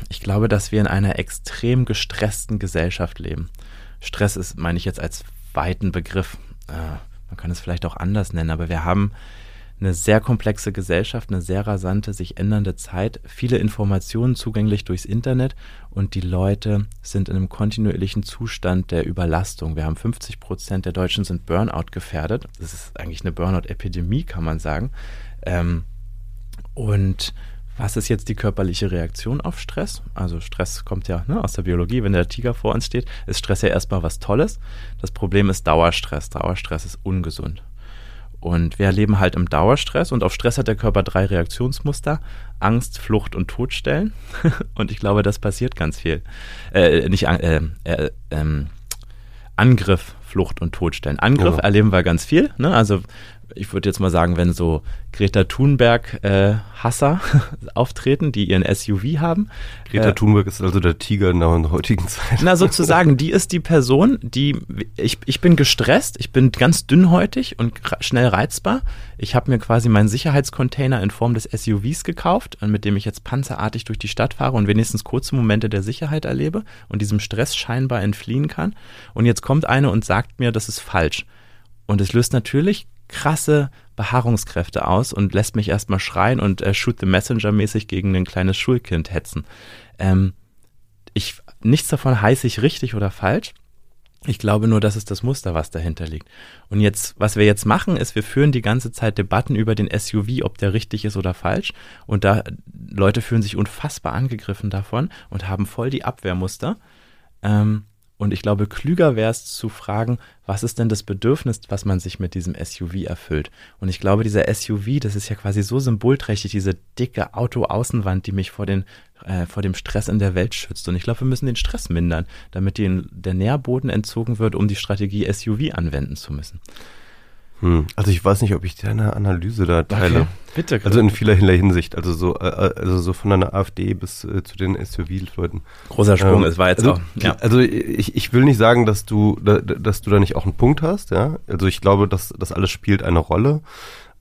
[SPEAKER 4] ich glaube, dass wir in einer extrem gestressten Gesellschaft leben. Stress ist, meine ich jetzt als weiten Begriff. Äh, man kann es vielleicht auch anders nennen, aber wir haben eine sehr komplexe Gesellschaft, eine sehr rasante, sich ändernde Zeit, viele Informationen zugänglich durchs Internet und die Leute sind in einem kontinuierlichen Zustand der Überlastung. Wir haben 50 Prozent der Deutschen sind Burnout gefährdet. Das ist eigentlich eine Burnout-Epidemie, kann man sagen. Ähm, und was ist jetzt die körperliche Reaktion auf Stress? Also Stress kommt ja ne, aus der Biologie, wenn der Tiger vor uns steht, ist Stress ja erstmal was Tolles. Das Problem ist Dauerstress. Dauerstress ist ungesund. Und wir erleben halt im Dauerstress und auf Stress hat der Körper drei Reaktionsmuster. Angst, Flucht und Todstellen. und ich glaube, das passiert ganz viel. Äh, nicht äh, äh, ähm, Angriff, Flucht und Todstellen. Angriff ja. erleben wir ganz viel. Ne? Also ich würde jetzt mal sagen, wenn so Greta Thunberg-Hasser äh, auftreten, die ihren SUV haben.
[SPEAKER 3] Greta äh, Thunberg ist also der Tiger in der heutigen Zeit.
[SPEAKER 4] Na, sozusagen, die ist die Person, die, ich, ich bin gestresst, ich bin ganz dünnhäutig und schnell reizbar. Ich habe mir quasi meinen Sicherheitscontainer in Form des SUVs gekauft, mit dem ich jetzt panzerartig durch die Stadt fahre und wenigstens kurze Momente der Sicherheit erlebe und diesem Stress scheinbar entfliehen kann. Und jetzt kommt eine und sagt mir, das ist falsch. Und es löst natürlich krasse Beharrungskräfte aus und lässt mich erstmal schreien und äh, Shoot the Messenger mäßig gegen ein kleines Schulkind hetzen. Ähm, ich, nichts davon heiße ich richtig oder falsch. Ich glaube nur, das ist das Muster, was dahinter liegt. Und jetzt, was wir jetzt machen, ist, wir führen die ganze Zeit Debatten über den SUV, ob der richtig ist oder falsch. Und da Leute fühlen sich unfassbar angegriffen davon und haben voll die Abwehrmuster. Ähm, und ich glaube, klüger wäre es zu fragen, was ist denn das Bedürfnis, was man sich mit diesem SUV erfüllt? Und ich glaube, dieser SUV, das ist ja quasi so symbolträchtig, diese dicke Auto-Außenwand, die mich vor, den, äh, vor dem Stress in der Welt schützt. Und ich glaube, wir müssen den Stress mindern, damit den, der Nährboden entzogen wird, um die Strategie SUV anwenden zu müssen.
[SPEAKER 3] Hm. Also ich weiß nicht, ob ich deine Analyse da teile. Okay.
[SPEAKER 4] Bitte.
[SPEAKER 3] Also in vielerlei Hinsicht. Also so, äh, also so von einer AfD bis äh, zu den SUV-Leuten.
[SPEAKER 4] Großer Sprung, ähm, es war jetzt
[SPEAKER 3] also,
[SPEAKER 4] auch.
[SPEAKER 3] Ja. Also ich, ich will nicht sagen, dass du, da, dass du da nicht auch einen Punkt hast, ja. Also ich glaube, dass das alles spielt eine Rolle.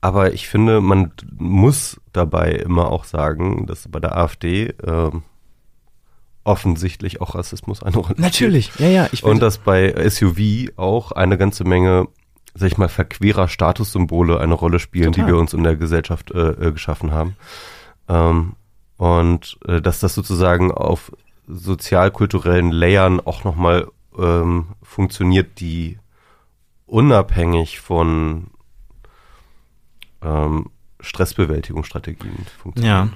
[SPEAKER 3] Aber ich finde, man muss dabei immer auch sagen, dass bei der AfD äh, offensichtlich auch Rassismus eine Rolle
[SPEAKER 4] spielt. Natürlich, ja, ja.
[SPEAKER 3] Ich Und dass bei SUV auch eine ganze Menge sag ich mal, verquerer Statussymbole eine Rolle spielen, Total. die wir uns in der Gesellschaft äh, äh, geschaffen haben. Ähm, und äh, dass das sozusagen auf sozialkulturellen Layern auch nochmal ähm, funktioniert, die unabhängig von ähm, Stressbewältigungsstrategien funktionieren.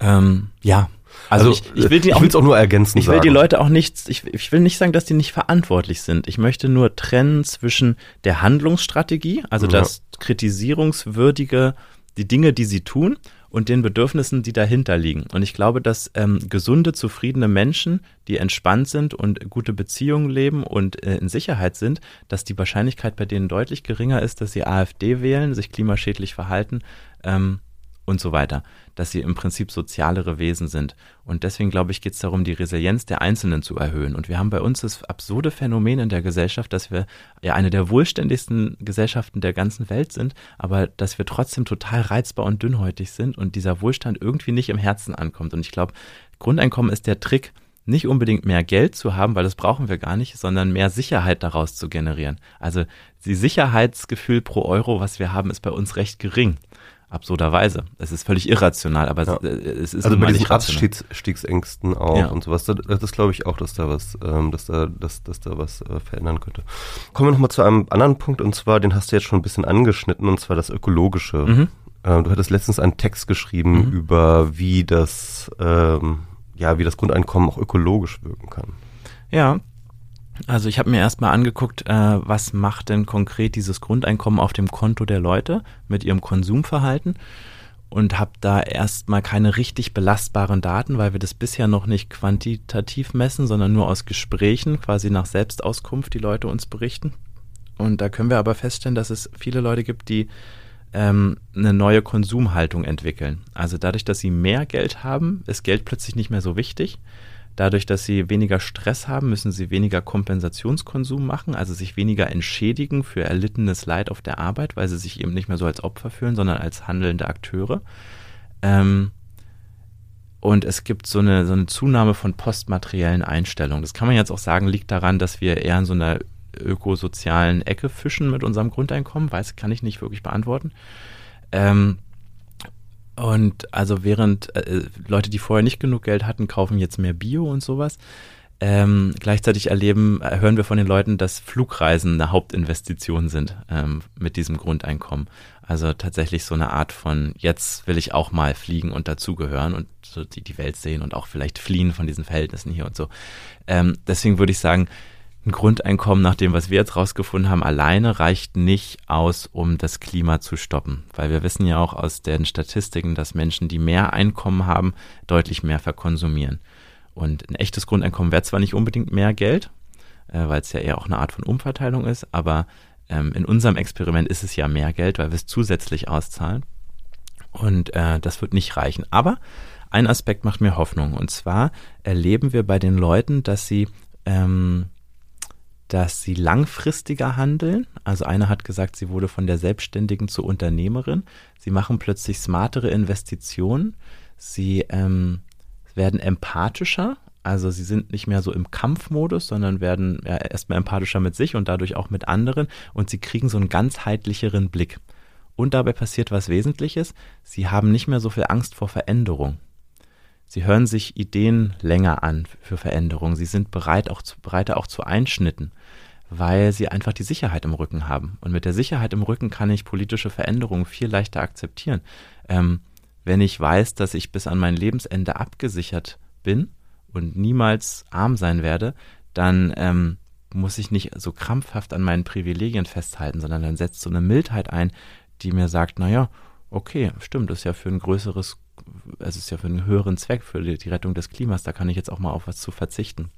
[SPEAKER 4] Ja. Ähm, ja,
[SPEAKER 3] also, also ich, ich will die auch,
[SPEAKER 4] auch nur ergänzen. Ich will sagen. die Leute auch nicht, ich, ich will nicht sagen, dass die nicht verantwortlich sind. Ich möchte nur trennen zwischen der Handlungsstrategie, also ja. das kritisierungswürdige, die Dinge, die sie tun, und den Bedürfnissen, die dahinter liegen. Und ich glaube, dass ähm, gesunde, zufriedene Menschen, die entspannt sind und gute Beziehungen leben und äh, in Sicherheit sind, dass die Wahrscheinlichkeit bei denen deutlich geringer ist, dass sie AfD wählen, sich klimaschädlich verhalten ähm, und so weiter dass sie im Prinzip sozialere Wesen sind. Und deswegen, glaube ich, geht es darum, die Resilienz der Einzelnen zu erhöhen. Und wir haben bei uns das absurde Phänomen in der Gesellschaft, dass wir ja eine der wohlständigsten Gesellschaften der ganzen Welt sind, aber dass wir trotzdem total reizbar und dünnhäutig sind und dieser Wohlstand irgendwie nicht im Herzen ankommt. Und ich glaube, Grundeinkommen ist der Trick, nicht unbedingt mehr Geld zu haben, weil das brauchen wir gar nicht, sondern mehr Sicherheit daraus zu generieren. Also die Sicherheitsgefühl pro Euro, was wir haben, ist bei uns recht gering absurderweise. Es ist völlig irrational, aber ja. es, ist
[SPEAKER 3] also bei diesen Abstiegsängsten auch ja. und sowas. Das, das glaube ich auch, dass da was, ähm, dass da, dass, dass da was äh, verändern könnte. Kommen wir nochmal zu einem anderen Punkt und zwar, den hast du jetzt schon ein bisschen angeschnitten und zwar das Ökologische. Mhm. Äh, du hattest letztens einen Text geschrieben mhm. über wie das, ähm, ja, wie das Grundeinkommen auch ökologisch wirken kann.
[SPEAKER 4] Ja, also ich habe mir erstmal angeguckt, äh, was macht denn konkret dieses Grundeinkommen auf dem Konto der Leute mit ihrem Konsumverhalten und habe da erstmal keine richtig belastbaren Daten, weil wir das bisher noch nicht quantitativ messen, sondern nur aus Gesprächen, quasi nach Selbstauskunft, die Leute uns berichten. Und da können wir aber feststellen, dass es viele Leute gibt, die ähm, eine neue Konsumhaltung entwickeln. Also dadurch, dass sie mehr Geld haben, ist Geld plötzlich nicht mehr so wichtig Dadurch, dass sie weniger Stress haben, müssen sie weniger Kompensationskonsum machen, also sich weniger entschädigen für erlittenes Leid auf der Arbeit, weil sie sich eben nicht mehr so als Opfer fühlen, sondern als handelnde Akteure. Ähm, und es gibt so eine, so eine Zunahme von postmateriellen Einstellungen. Das kann man jetzt auch sagen, liegt daran, dass wir eher in so einer ökosozialen Ecke fischen mit unserem Grundeinkommen. Weiß, kann ich nicht wirklich beantworten. Ähm, und also während äh, Leute, die vorher nicht genug Geld hatten, kaufen jetzt mehr Bio und sowas. Ähm, gleichzeitig erleben, äh, hören wir von den Leuten, dass Flugreisen eine Hauptinvestition sind ähm, mit diesem Grundeinkommen. Also tatsächlich so eine Art von, jetzt will ich auch mal fliegen und dazugehören und so die, die Welt sehen und auch vielleicht fliehen von diesen Verhältnissen hier und so. Ähm, deswegen würde ich sagen, ein Grundeinkommen nach dem, was wir jetzt rausgefunden haben, alleine reicht nicht aus, um das Klima zu stoppen. Weil wir wissen ja auch aus den Statistiken, dass Menschen, die mehr Einkommen haben, deutlich mehr verkonsumieren. Und ein echtes Grundeinkommen wäre zwar nicht unbedingt mehr Geld, äh, weil es ja eher auch eine Art von Umverteilung ist, aber ähm, in unserem Experiment ist es ja mehr Geld, weil wir es zusätzlich auszahlen. Und äh, das wird nicht reichen. Aber ein Aspekt macht mir Hoffnung. Und zwar erleben wir bei den Leuten, dass sie ähm, dass sie langfristiger handeln. Also eine hat gesagt, sie wurde von der Selbstständigen zur Unternehmerin. Sie machen plötzlich smartere Investitionen. Sie ähm, werden empathischer. Also sie sind nicht mehr so im Kampfmodus, sondern werden ja, erstmal empathischer mit sich und dadurch auch mit anderen. Und sie kriegen so einen ganzheitlicheren Blick. Und dabei passiert was Wesentliches. Sie haben nicht mehr so viel Angst vor Veränderung. Sie hören sich Ideen länger an für Veränderungen. Sie sind bereit auch zu, bereiter auch zu Einschnitten, weil sie einfach die Sicherheit im Rücken haben. Und mit der Sicherheit im Rücken kann ich politische Veränderungen viel leichter akzeptieren. Ähm, wenn ich weiß, dass ich bis an mein Lebensende abgesichert bin und niemals arm sein werde, dann ähm, muss ich nicht so krampfhaft an meinen Privilegien festhalten, sondern dann setzt so eine Mildheit ein, die mir sagt, naja, okay, stimmt, das ist ja für ein größeres es ist ja für einen höheren Zweck, für die Rettung des Klimas, da kann ich jetzt auch mal auf was zu verzichten.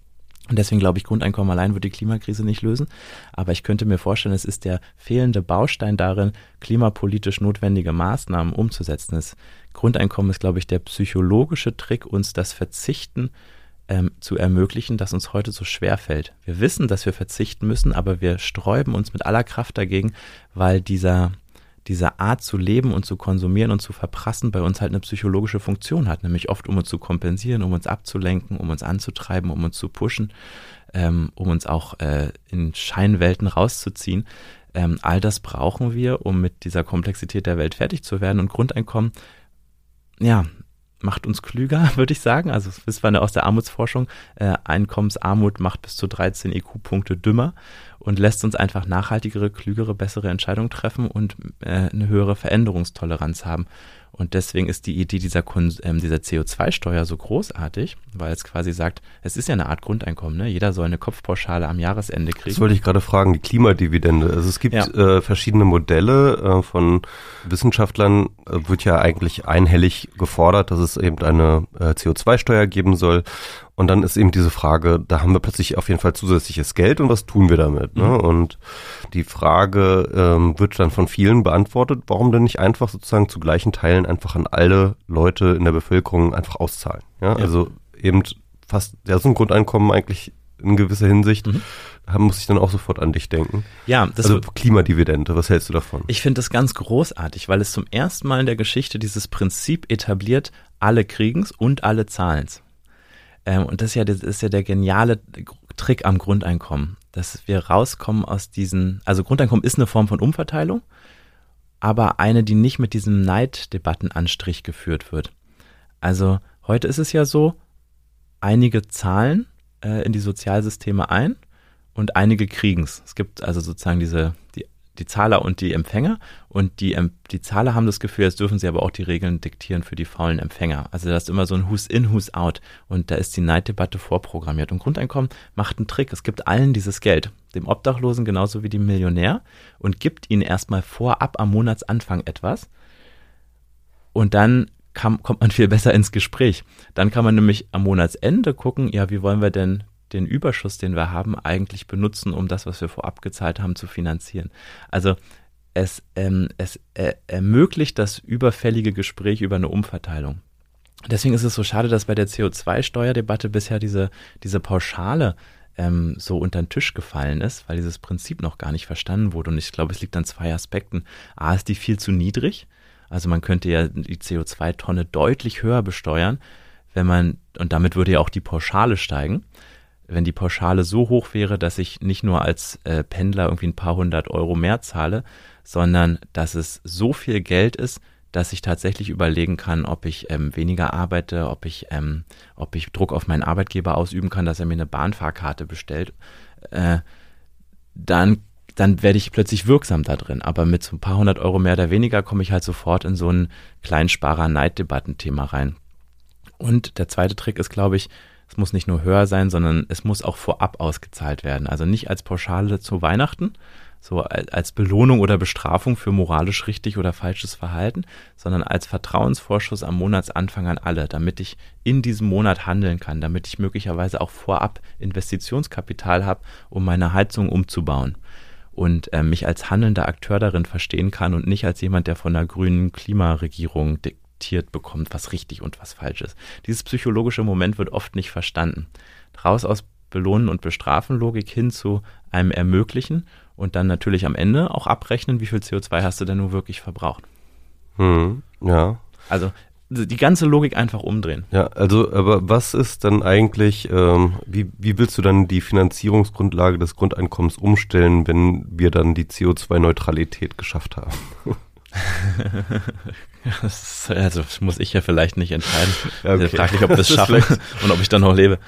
[SPEAKER 4] Und deswegen glaube ich, Grundeinkommen allein wird die Klimakrise nicht lösen. Aber ich könnte mir vorstellen, es ist der fehlende Baustein darin, klimapolitisch notwendige Maßnahmen umzusetzen. Das Grundeinkommen ist, glaube ich, der psychologische Trick, uns das Verzichten ähm, zu ermöglichen, das uns heute so schwer fällt. Wir wissen, dass wir verzichten müssen, aber wir sträuben uns mit aller Kraft dagegen, weil dieser, diese Art zu leben und zu konsumieren und zu verprassen bei uns halt eine psychologische Funktion hat, nämlich oft um uns zu kompensieren, um uns abzulenken, um uns anzutreiben, um uns zu pushen, ähm, um uns auch äh, in Scheinwelten rauszuziehen. Ähm, all das brauchen wir, um mit dieser Komplexität der Welt fertig zu werden und Grundeinkommen, ja, macht uns klüger, würde ich sagen. Also das wissen wir aus der Armutsforschung. Äh, Einkommensarmut macht bis zu 13 IQ-Punkte dümmer. Und lässt uns einfach nachhaltigere, klügere, bessere Entscheidungen treffen und äh, eine höhere Veränderungstoleranz haben. Und deswegen ist die Idee dieser, ähm, dieser CO2-Steuer so großartig, weil es quasi sagt, es ist ja eine Art Grundeinkommen. Ne? Jeder soll eine Kopfpauschale am Jahresende kriegen.
[SPEAKER 3] Das wollte ich gerade fragen, die Klimadividende. Also es gibt ja. äh, verschiedene Modelle äh, von Wissenschaftlern, äh, wird ja eigentlich einhellig gefordert, dass es eben eine äh, CO2-Steuer geben soll. Und dann ist eben diese Frage, da haben wir plötzlich auf jeden Fall zusätzliches Geld und was tun wir damit? Ne? Mhm. Und die Frage ähm, wird dann von vielen beantwortet, warum denn nicht einfach sozusagen zu gleichen Teilen einfach an alle Leute in der Bevölkerung einfach auszahlen? Ja, ja. also eben fast, ja, so ein Grundeinkommen eigentlich in gewisser Hinsicht. Mhm. Da muss ich dann auch sofort an dich denken.
[SPEAKER 4] Ja,
[SPEAKER 3] das also Klimadividende, was hältst du davon?
[SPEAKER 4] Ich finde das ganz großartig, weil es zum ersten Mal in der Geschichte dieses Prinzip etabliert, alle kriegen's und alle zahlen's. Ähm, und das ist ja, das ist ja der geniale Trick am Grundeinkommen, dass wir rauskommen aus diesen, also Grundeinkommen ist eine Form von Umverteilung, aber eine, die nicht mit diesem Neiddebattenanstrich geführt wird. Also heute ist es ja so, einige zahlen äh, in die Sozialsysteme ein und einige kriegen es. Es gibt also sozusagen diese, die die Zahler und die Empfänger. Und die, die Zahler haben das Gefühl, jetzt dürfen sie aber auch die Regeln diktieren für die faulen Empfänger. Also da ist immer so ein Who's in, Who's out. Und da ist die Neiddebatte vorprogrammiert. Und Grundeinkommen macht einen Trick. Es gibt allen dieses Geld. Dem Obdachlosen genauso wie dem Millionär. Und gibt ihnen erstmal vorab am Monatsanfang etwas. Und dann kann, kommt man viel besser ins Gespräch. Dann kann man nämlich am Monatsende gucken, ja, wie wollen wir denn den Überschuss, den wir haben, eigentlich benutzen, um das, was wir vorab gezahlt haben, zu finanzieren. Also es, ähm, es äh, ermöglicht das überfällige Gespräch über eine Umverteilung. Deswegen ist es so schade, dass bei der CO2-Steuerdebatte bisher diese, diese Pauschale ähm, so unter den Tisch gefallen ist, weil dieses Prinzip noch gar nicht verstanden wurde. Und ich glaube, es liegt an zwei Aspekten. A, ist die viel zu niedrig. Also man könnte ja die CO2-Tonne deutlich höher besteuern, wenn man, und damit würde ja auch die Pauschale steigen wenn die Pauschale so hoch wäre, dass ich nicht nur als äh, Pendler irgendwie ein paar hundert Euro mehr zahle, sondern dass es so viel Geld ist, dass ich tatsächlich überlegen kann, ob ich ähm, weniger arbeite, ob ich, ähm, ob ich Druck auf meinen Arbeitgeber ausüben kann, dass er mir eine Bahnfahrkarte bestellt, äh, dann, dann werde ich plötzlich wirksam da drin. Aber mit so ein paar hundert Euro mehr oder weniger komme ich halt sofort in so ein Kleinsparer-Neiddebattenthema rein. Und der zweite Trick ist, glaube ich, es muss nicht nur höher sein, sondern es muss auch vorab ausgezahlt werden. Also nicht als Pauschale zu Weihnachten, so als Belohnung oder Bestrafung für moralisch richtig oder falsches Verhalten, sondern als Vertrauensvorschuss am Monatsanfang an alle, damit ich in diesem Monat handeln kann, damit ich möglicherweise auch vorab Investitionskapital habe, um meine Heizung umzubauen und äh, mich als handelnder Akteur darin verstehen kann und nicht als jemand, der von der grünen Klimaregierung diktiert bekommt, was richtig und was falsch ist. Dieses psychologische Moment wird oft nicht verstanden. Raus aus Belohnen und Bestrafen Logik hin zu einem Ermöglichen und dann natürlich am Ende auch abrechnen, wie viel CO2 hast du denn nun wirklich verbraucht.
[SPEAKER 3] Hm, ja.
[SPEAKER 4] Also die ganze Logik einfach umdrehen.
[SPEAKER 3] Ja, also aber was ist dann eigentlich, ähm, wie, wie willst du dann die Finanzierungsgrundlage des Grundeinkommens umstellen, wenn wir dann die CO2-Neutralität geschafft haben?
[SPEAKER 4] das, also das muss ich ja vielleicht nicht entscheiden. Okay. Fraglich, ob wir es schaffen und ob ich dann noch lebe.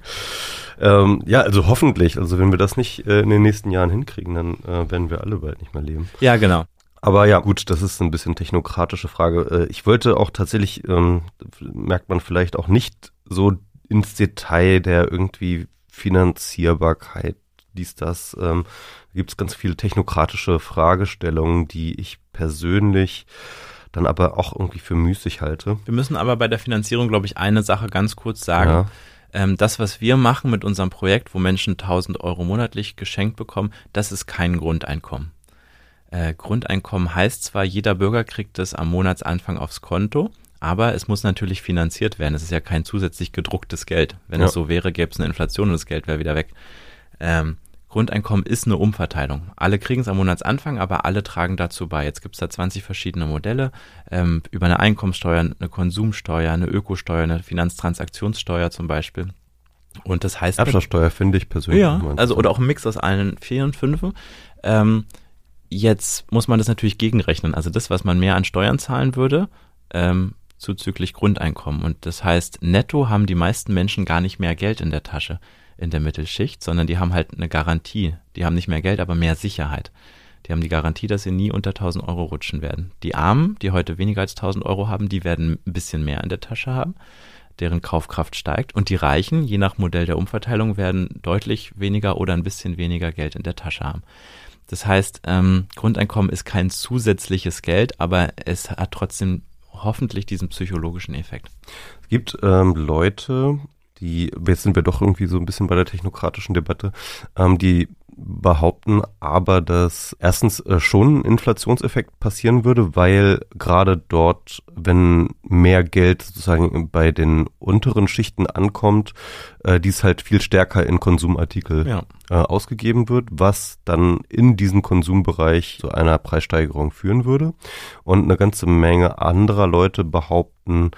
[SPEAKER 3] ähm, ja, also hoffentlich. Also wenn wir das nicht äh, in den nächsten Jahren hinkriegen, dann äh, werden wir alle bald nicht mehr leben.
[SPEAKER 4] Ja, genau.
[SPEAKER 3] Aber ja, gut, das ist ein bisschen technokratische Frage. Äh, ich wollte auch tatsächlich, ähm, merkt man vielleicht auch nicht so ins Detail der irgendwie Finanzierbarkeit dies, das. Ähm, gibt es ganz viele technokratische Fragestellungen, die ich persönlich dann aber auch irgendwie für müßig halte.
[SPEAKER 4] Wir müssen aber bei der Finanzierung, glaube ich, eine Sache ganz kurz sagen. Ja. Ähm, das, was wir machen mit unserem Projekt, wo Menschen 1000 Euro monatlich geschenkt bekommen, das ist kein Grundeinkommen. Äh, Grundeinkommen heißt zwar, jeder Bürger kriegt es am Monatsanfang aufs Konto, aber es muss natürlich finanziert werden. Es ist ja kein zusätzlich gedrucktes Geld. Wenn ja. es so wäre, gäbe es eine Inflation und das Geld wäre wieder weg. Ähm, Grundeinkommen ist eine Umverteilung. Alle kriegen es am Monatsanfang, aber alle tragen dazu bei. Jetzt gibt es da 20 verschiedene Modelle ähm, über eine Einkommenssteuer, eine Konsumsteuer, eine Ökosteuer, eine Finanztransaktionssteuer zum Beispiel. Und das heißt.
[SPEAKER 3] Erbschaftssteuer finde ich persönlich.
[SPEAKER 4] Ja, also oder auch ein Mix aus allen vier und fünf. Ähm, jetzt muss man das natürlich gegenrechnen. Also das, was man mehr an Steuern zahlen würde, ähm, zuzüglich Grundeinkommen. Und das heißt, netto haben die meisten Menschen gar nicht mehr Geld in der Tasche in der Mittelschicht, sondern die haben halt eine Garantie. Die haben nicht mehr Geld, aber mehr Sicherheit. Die haben die Garantie, dass sie nie unter 1000 Euro rutschen werden. Die Armen, die heute weniger als 1000 Euro haben, die werden ein bisschen mehr in der Tasche haben, deren Kaufkraft steigt. Und die Reichen, je nach Modell der Umverteilung, werden deutlich weniger oder ein bisschen weniger Geld in der Tasche haben. Das heißt, ähm, Grundeinkommen ist kein zusätzliches Geld, aber es hat trotzdem hoffentlich diesen psychologischen Effekt.
[SPEAKER 3] Es gibt ähm, Leute, die, jetzt sind wir doch irgendwie so ein bisschen bei der technokratischen Debatte, ähm, die behaupten aber, dass erstens äh, schon ein Inflationseffekt passieren würde, weil gerade dort, wenn mehr Geld sozusagen bei den unteren Schichten ankommt, äh, dies halt viel stärker in Konsumartikel ja. äh, ausgegeben wird, was dann in diesem Konsumbereich zu einer Preissteigerung führen würde. Und eine ganze Menge anderer Leute behaupten,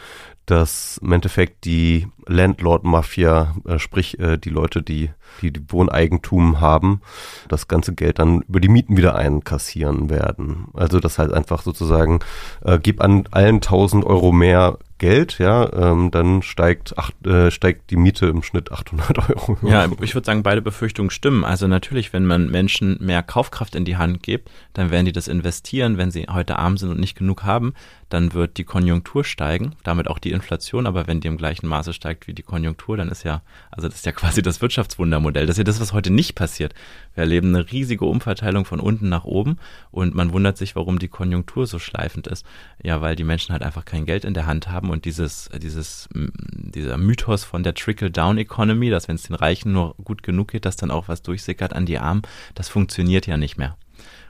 [SPEAKER 3] dass im Endeffekt die Landlord-Mafia, äh, sprich äh, die Leute, die, die die Wohneigentum haben, das ganze Geld dann über die Mieten wieder einkassieren werden. Also das heißt einfach sozusagen, äh, gib an allen 1000 Euro mehr Geld, ja, ähm, dann steigt, acht, äh, steigt die Miete im Schnitt 800 Euro.
[SPEAKER 4] Ja, ich würde sagen, beide Befürchtungen stimmen. Also natürlich, wenn man Menschen mehr Kaufkraft in die Hand gibt, dann werden die das investieren. Wenn sie heute arm sind und nicht genug haben, dann wird die Konjunktur steigen, damit auch die Inflation. Aber wenn die im gleichen Maße steigt wie die Konjunktur, dann ist ja, also das ist ja quasi das Wirtschaftswundermodell. Das ist ja das, was heute nicht passiert. Wir erleben eine riesige Umverteilung von unten nach oben und man wundert sich, warum die Konjunktur so schleifend ist. Ja, weil die Menschen halt einfach kein Geld in der Hand haben und dieses, dieses, dieser Mythos von der Trickle-Down-Economy, dass wenn es den Reichen nur gut genug geht, dass dann auch was durchsickert an die Armen, das funktioniert ja nicht mehr.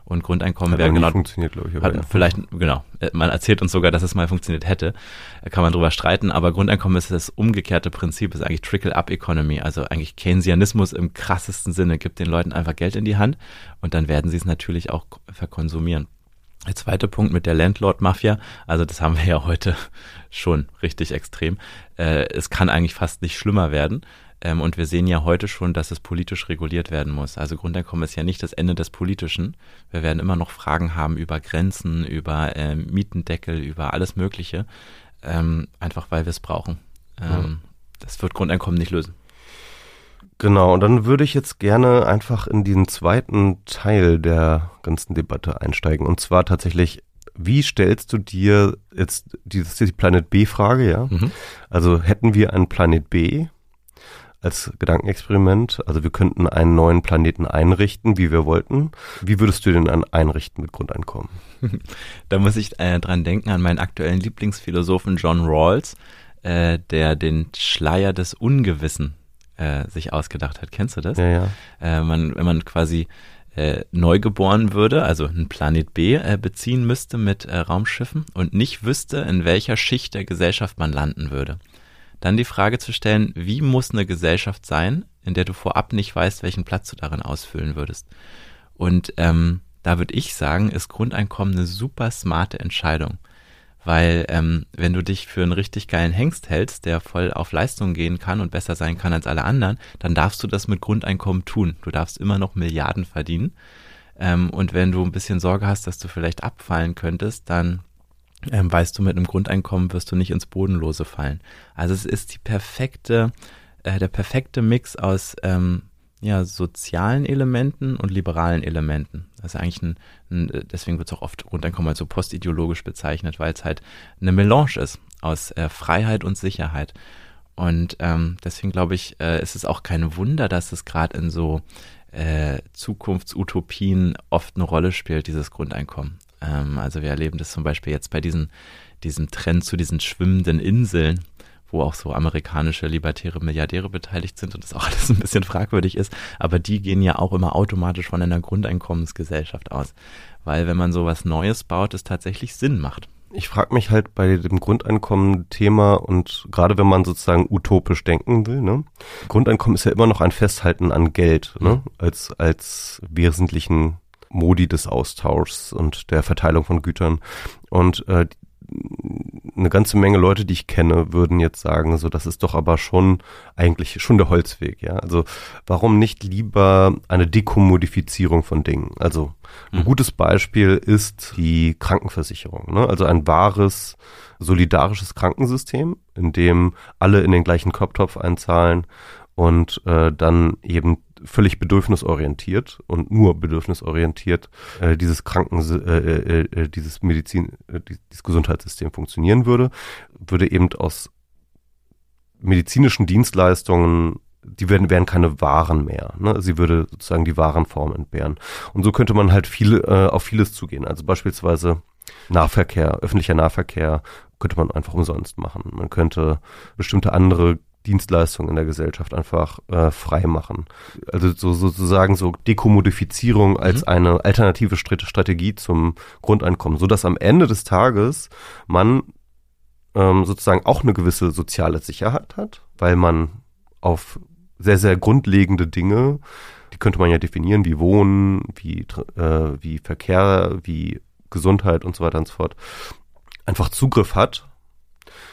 [SPEAKER 4] Und Grundeinkommen wäre genau.
[SPEAKER 3] funktioniert, glaube ich.
[SPEAKER 4] Hat ja. Vielleicht, genau. Äh, man erzählt uns sogar, dass es mal funktioniert hätte. Da kann man drüber streiten. Aber Grundeinkommen ist das umgekehrte Prinzip, ist eigentlich Trickle-Up-Economy. Also eigentlich Keynesianismus im krassesten Sinne. Gibt den Leuten einfach Geld in die Hand und dann werden sie es natürlich auch verkonsumieren. Der zweite Punkt mit der Landlord-Mafia, also das haben wir ja heute schon richtig extrem. Äh, es kann eigentlich fast nicht schlimmer werden. Ähm, und wir sehen ja heute schon, dass es politisch reguliert werden muss. Also Grundeinkommen ist ja nicht das Ende des Politischen. Wir werden immer noch Fragen haben über Grenzen, über äh, Mietendeckel, über alles Mögliche, ähm, einfach weil wir es brauchen. Ähm, das wird Grundeinkommen nicht lösen.
[SPEAKER 3] Genau, und dann würde ich jetzt gerne einfach in diesen zweiten Teil der ganzen Debatte einsteigen. Und zwar tatsächlich, wie stellst du dir jetzt, die, das ist die Planet B-Frage, ja? Mhm. Also hätten wir einen Planet B, als Gedankenexperiment. Also wir könnten einen neuen Planeten einrichten, wie wir wollten. Wie würdest du den einrichten mit Grundeinkommen?
[SPEAKER 4] da muss ich äh, dran denken an meinen aktuellen Lieblingsphilosophen John Rawls, äh, der den Schleier des Ungewissen äh, sich ausgedacht hat. Kennst du das?
[SPEAKER 3] Ja, ja.
[SPEAKER 4] Äh, man, wenn man quasi äh, neu geboren würde, also einen Planet B äh, beziehen müsste mit äh, Raumschiffen und nicht wüsste, in welcher Schicht der Gesellschaft man landen würde dann die Frage zu stellen, wie muss eine Gesellschaft sein, in der du vorab nicht weißt, welchen Platz du darin ausfüllen würdest. Und ähm, da würde ich sagen, ist Grundeinkommen eine super smarte Entscheidung. Weil ähm, wenn du dich für einen richtig geilen Hengst hältst, der voll auf Leistung gehen kann und besser sein kann als alle anderen, dann darfst du das mit Grundeinkommen tun. Du darfst immer noch Milliarden verdienen. Ähm, und wenn du ein bisschen Sorge hast, dass du vielleicht abfallen könntest, dann ähm, weißt du, mit einem Grundeinkommen wirst du nicht ins Bodenlose fallen. Also es ist die perfekte, äh, der perfekte Mix aus ähm, ja, sozialen Elementen und liberalen Elementen. Das ist eigentlich ein, ein deswegen wird es auch oft Grundeinkommen als so postideologisch bezeichnet, weil es halt eine Melange ist aus äh, Freiheit und Sicherheit. Und ähm, deswegen glaube ich, äh, ist es auch kein Wunder, dass es gerade in so äh, Zukunftsutopien oft eine Rolle spielt, dieses Grundeinkommen. Ähm, also wir erleben das zum Beispiel jetzt bei diesen, diesem Trend zu diesen schwimmenden Inseln, wo auch so amerikanische libertäre Milliardäre beteiligt sind und das auch alles ein bisschen fragwürdig ist. Aber die gehen ja auch immer automatisch von einer Grundeinkommensgesellschaft aus. Weil wenn man sowas Neues baut, es tatsächlich Sinn macht.
[SPEAKER 3] Ich frage mich halt bei dem Grundeinkommen-Thema und gerade wenn man sozusagen utopisch denken will, ne? Grundeinkommen ist ja immer noch ein Festhalten an Geld, ne? Mhm. Als, als wesentlichen Modi des Austauschs und der Verteilung von Gütern. Und äh, eine ganze Menge Leute, die ich kenne, würden jetzt sagen, so das ist doch aber schon eigentlich schon der Holzweg, ja. Also warum nicht lieber eine Dekommodifizierung von Dingen? Also ein mhm. gutes Beispiel ist die Krankenversicherung, ne? Also ein wahres solidarisches Krankensystem, in dem alle in den gleichen Kopftopf einzahlen und äh, dann eben völlig bedürfnisorientiert und nur bedürfnisorientiert äh, dieses Kranken, äh, äh, äh, dieses Medizin, äh, dieses Gesundheitssystem funktionieren würde, würde eben aus medizinischen Dienstleistungen die werden, wären keine Waren mehr. Ne? Sie würde sozusagen die Warenform entbehren. Und so könnte man halt viel, äh, auf vieles zugehen. Also beispielsweise Nahverkehr, öffentlicher Nahverkehr könnte man einfach umsonst machen. Man könnte bestimmte andere Dienstleistungen in der Gesellschaft einfach äh, frei machen. Also so, sozusagen so Dekommodifizierung als mhm. eine alternative Strategie zum Grundeinkommen, so dass am Ende des Tages man ähm, sozusagen auch eine gewisse soziale Sicherheit hat, weil man auf sehr, sehr grundlegende Dinge, die könnte man ja definieren, wie Wohnen, wie, äh, wie Verkehr, wie Gesundheit und so weiter und so fort, einfach Zugriff hat,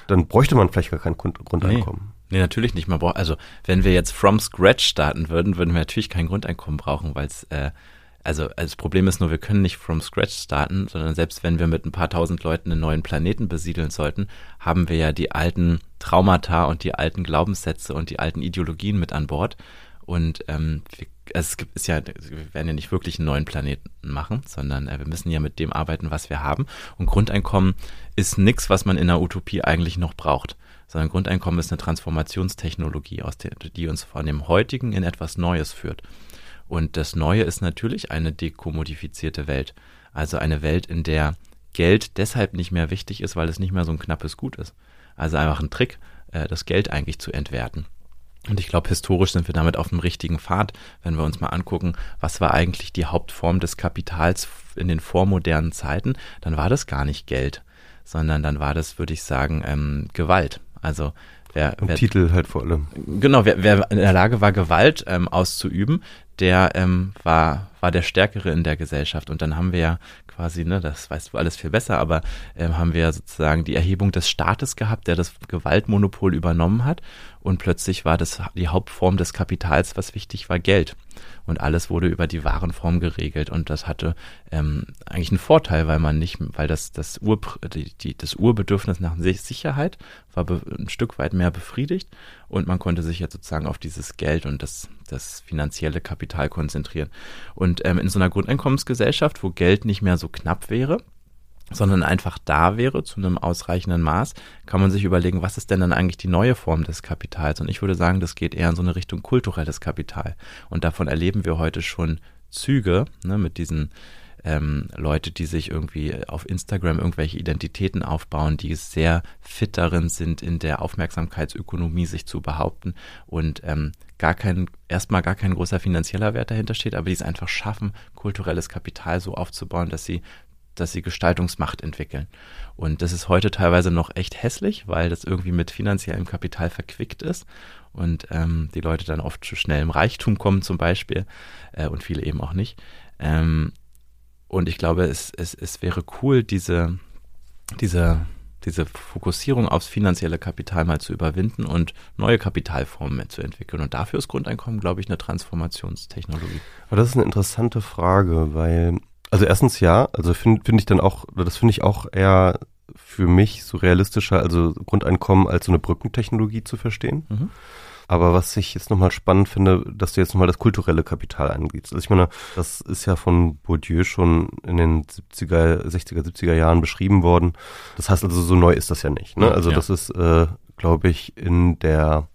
[SPEAKER 3] dann bräuchte man vielleicht gar kein Grundeinkommen.
[SPEAKER 4] Nee. Nee, natürlich nicht. Man braucht, also wenn wir jetzt from scratch starten würden, würden wir natürlich kein Grundeinkommen brauchen, weil es, äh, also, also das Problem ist nur, wir können nicht from scratch starten, sondern selbst wenn wir mit ein paar tausend Leuten einen neuen Planeten besiedeln sollten, haben wir ja die alten Traumata und die alten Glaubenssätze und die alten Ideologien mit an Bord. Und ähm, wir, also es gibt, ist ja, wir werden ja nicht wirklich einen neuen Planeten machen, sondern äh, wir müssen ja mit dem arbeiten, was wir haben. Und Grundeinkommen ist nichts, was man in der Utopie eigentlich noch braucht sondern Grundeinkommen ist eine Transformationstechnologie, aus der, die uns von dem heutigen in etwas Neues führt. Und das Neue ist natürlich eine dekommodifizierte Welt. Also eine Welt, in der Geld deshalb nicht mehr wichtig ist, weil es nicht mehr so ein knappes Gut ist. Also einfach ein Trick, äh, das Geld eigentlich zu entwerten. Und ich glaube, historisch sind wir damit auf dem richtigen Pfad, wenn wir uns mal angucken, was war eigentlich die Hauptform des Kapitals in den vormodernen Zeiten, dann war das gar nicht Geld, sondern dann war das, würde ich sagen, ähm, Gewalt. Also wer,
[SPEAKER 3] wer Titel halt vor allem.
[SPEAKER 4] Genau, wer, wer in der Lage war, Gewalt ähm, auszuüben, der ähm, war, war der Stärkere in der Gesellschaft. Und dann haben wir ja quasi, ne, das weißt du alles viel besser, aber ähm, haben wir ja sozusagen die Erhebung des Staates gehabt, der das Gewaltmonopol übernommen hat. Und plötzlich war das die Hauptform des Kapitals, was wichtig war, Geld. Und alles wurde über die Warenform geregelt. Und das hatte ähm, eigentlich einen Vorteil, weil man nicht, weil das, das, Ur, die, die, das Urbedürfnis nach Sicherheit war ein Stück weit mehr befriedigt und man konnte sich jetzt sozusagen auf dieses Geld und das, das finanzielle Kapital konzentrieren. Und ähm, in so einer Grundeinkommensgesellschaft, wo Geld nicht mehr so knapp wäre, sondern einfach da wäre zu einem ausreichenden Maß, kann man sich überlegen, was ist denn dann eigentlich die neue Form des Kapitals? Und ich würde sagen, das geht eher in so eine Richtung kulturelles Kapital. Und davon erleben wir heute schon Züge ne, mit diesen ähm, Leute, die sich irgendwie auf Instagram irgendwelche Identitäten aufbauen, die sehr fit darin sind, in der Aufmerksamkeitsökonomie sich zu behaupten und ähm, gar kein, erstmal gar kein großer finanzieller Wert dahinter steht, aber die es einfach schaffen, kulturelles Kapital so aufzubauen, dass sie dass sie Gestaltungsmacht entwickeln. Und das ist heute teilweise noch echt hässlich, weil das irgendwie mit finanziellem Kapital verquickt ist und ähm, die Leute dann oft zu schnell im Reichtum kommen zum Beispiel äh, und viele eben auch nicht. Ähm, und ich glaube, es, es, es wäre cool, diese, diese, diese Fokussierung aufs finanzielle Kapital mal zu überwinden und neue Kapitalformen zu entwickeln. Und dafür ist Grundeinkommen, glaube ich, eine Transformationstechnologie.
[SPEAKER 3] Aber das ist eine interessante Frage, weil, also erstens ja, also finde find ich dann auch, das finde ich auch eher für mich so realistischer, also Grundeinkommen als so eine Brückentechnologie zu verstehen. Mhm. Aber was ich jetzt nochmal spannend finde, dass du jetzt nochmal das kulturelle Kapital angibst. Also ich meine, das ist ja von Bourdieu schon in den 70er, 60er, 70er Jahren beschrieben worden. Das heißt also, so neu ist das ja nicht. Ne? Also ja. das ist, äh, glaube ich, in der,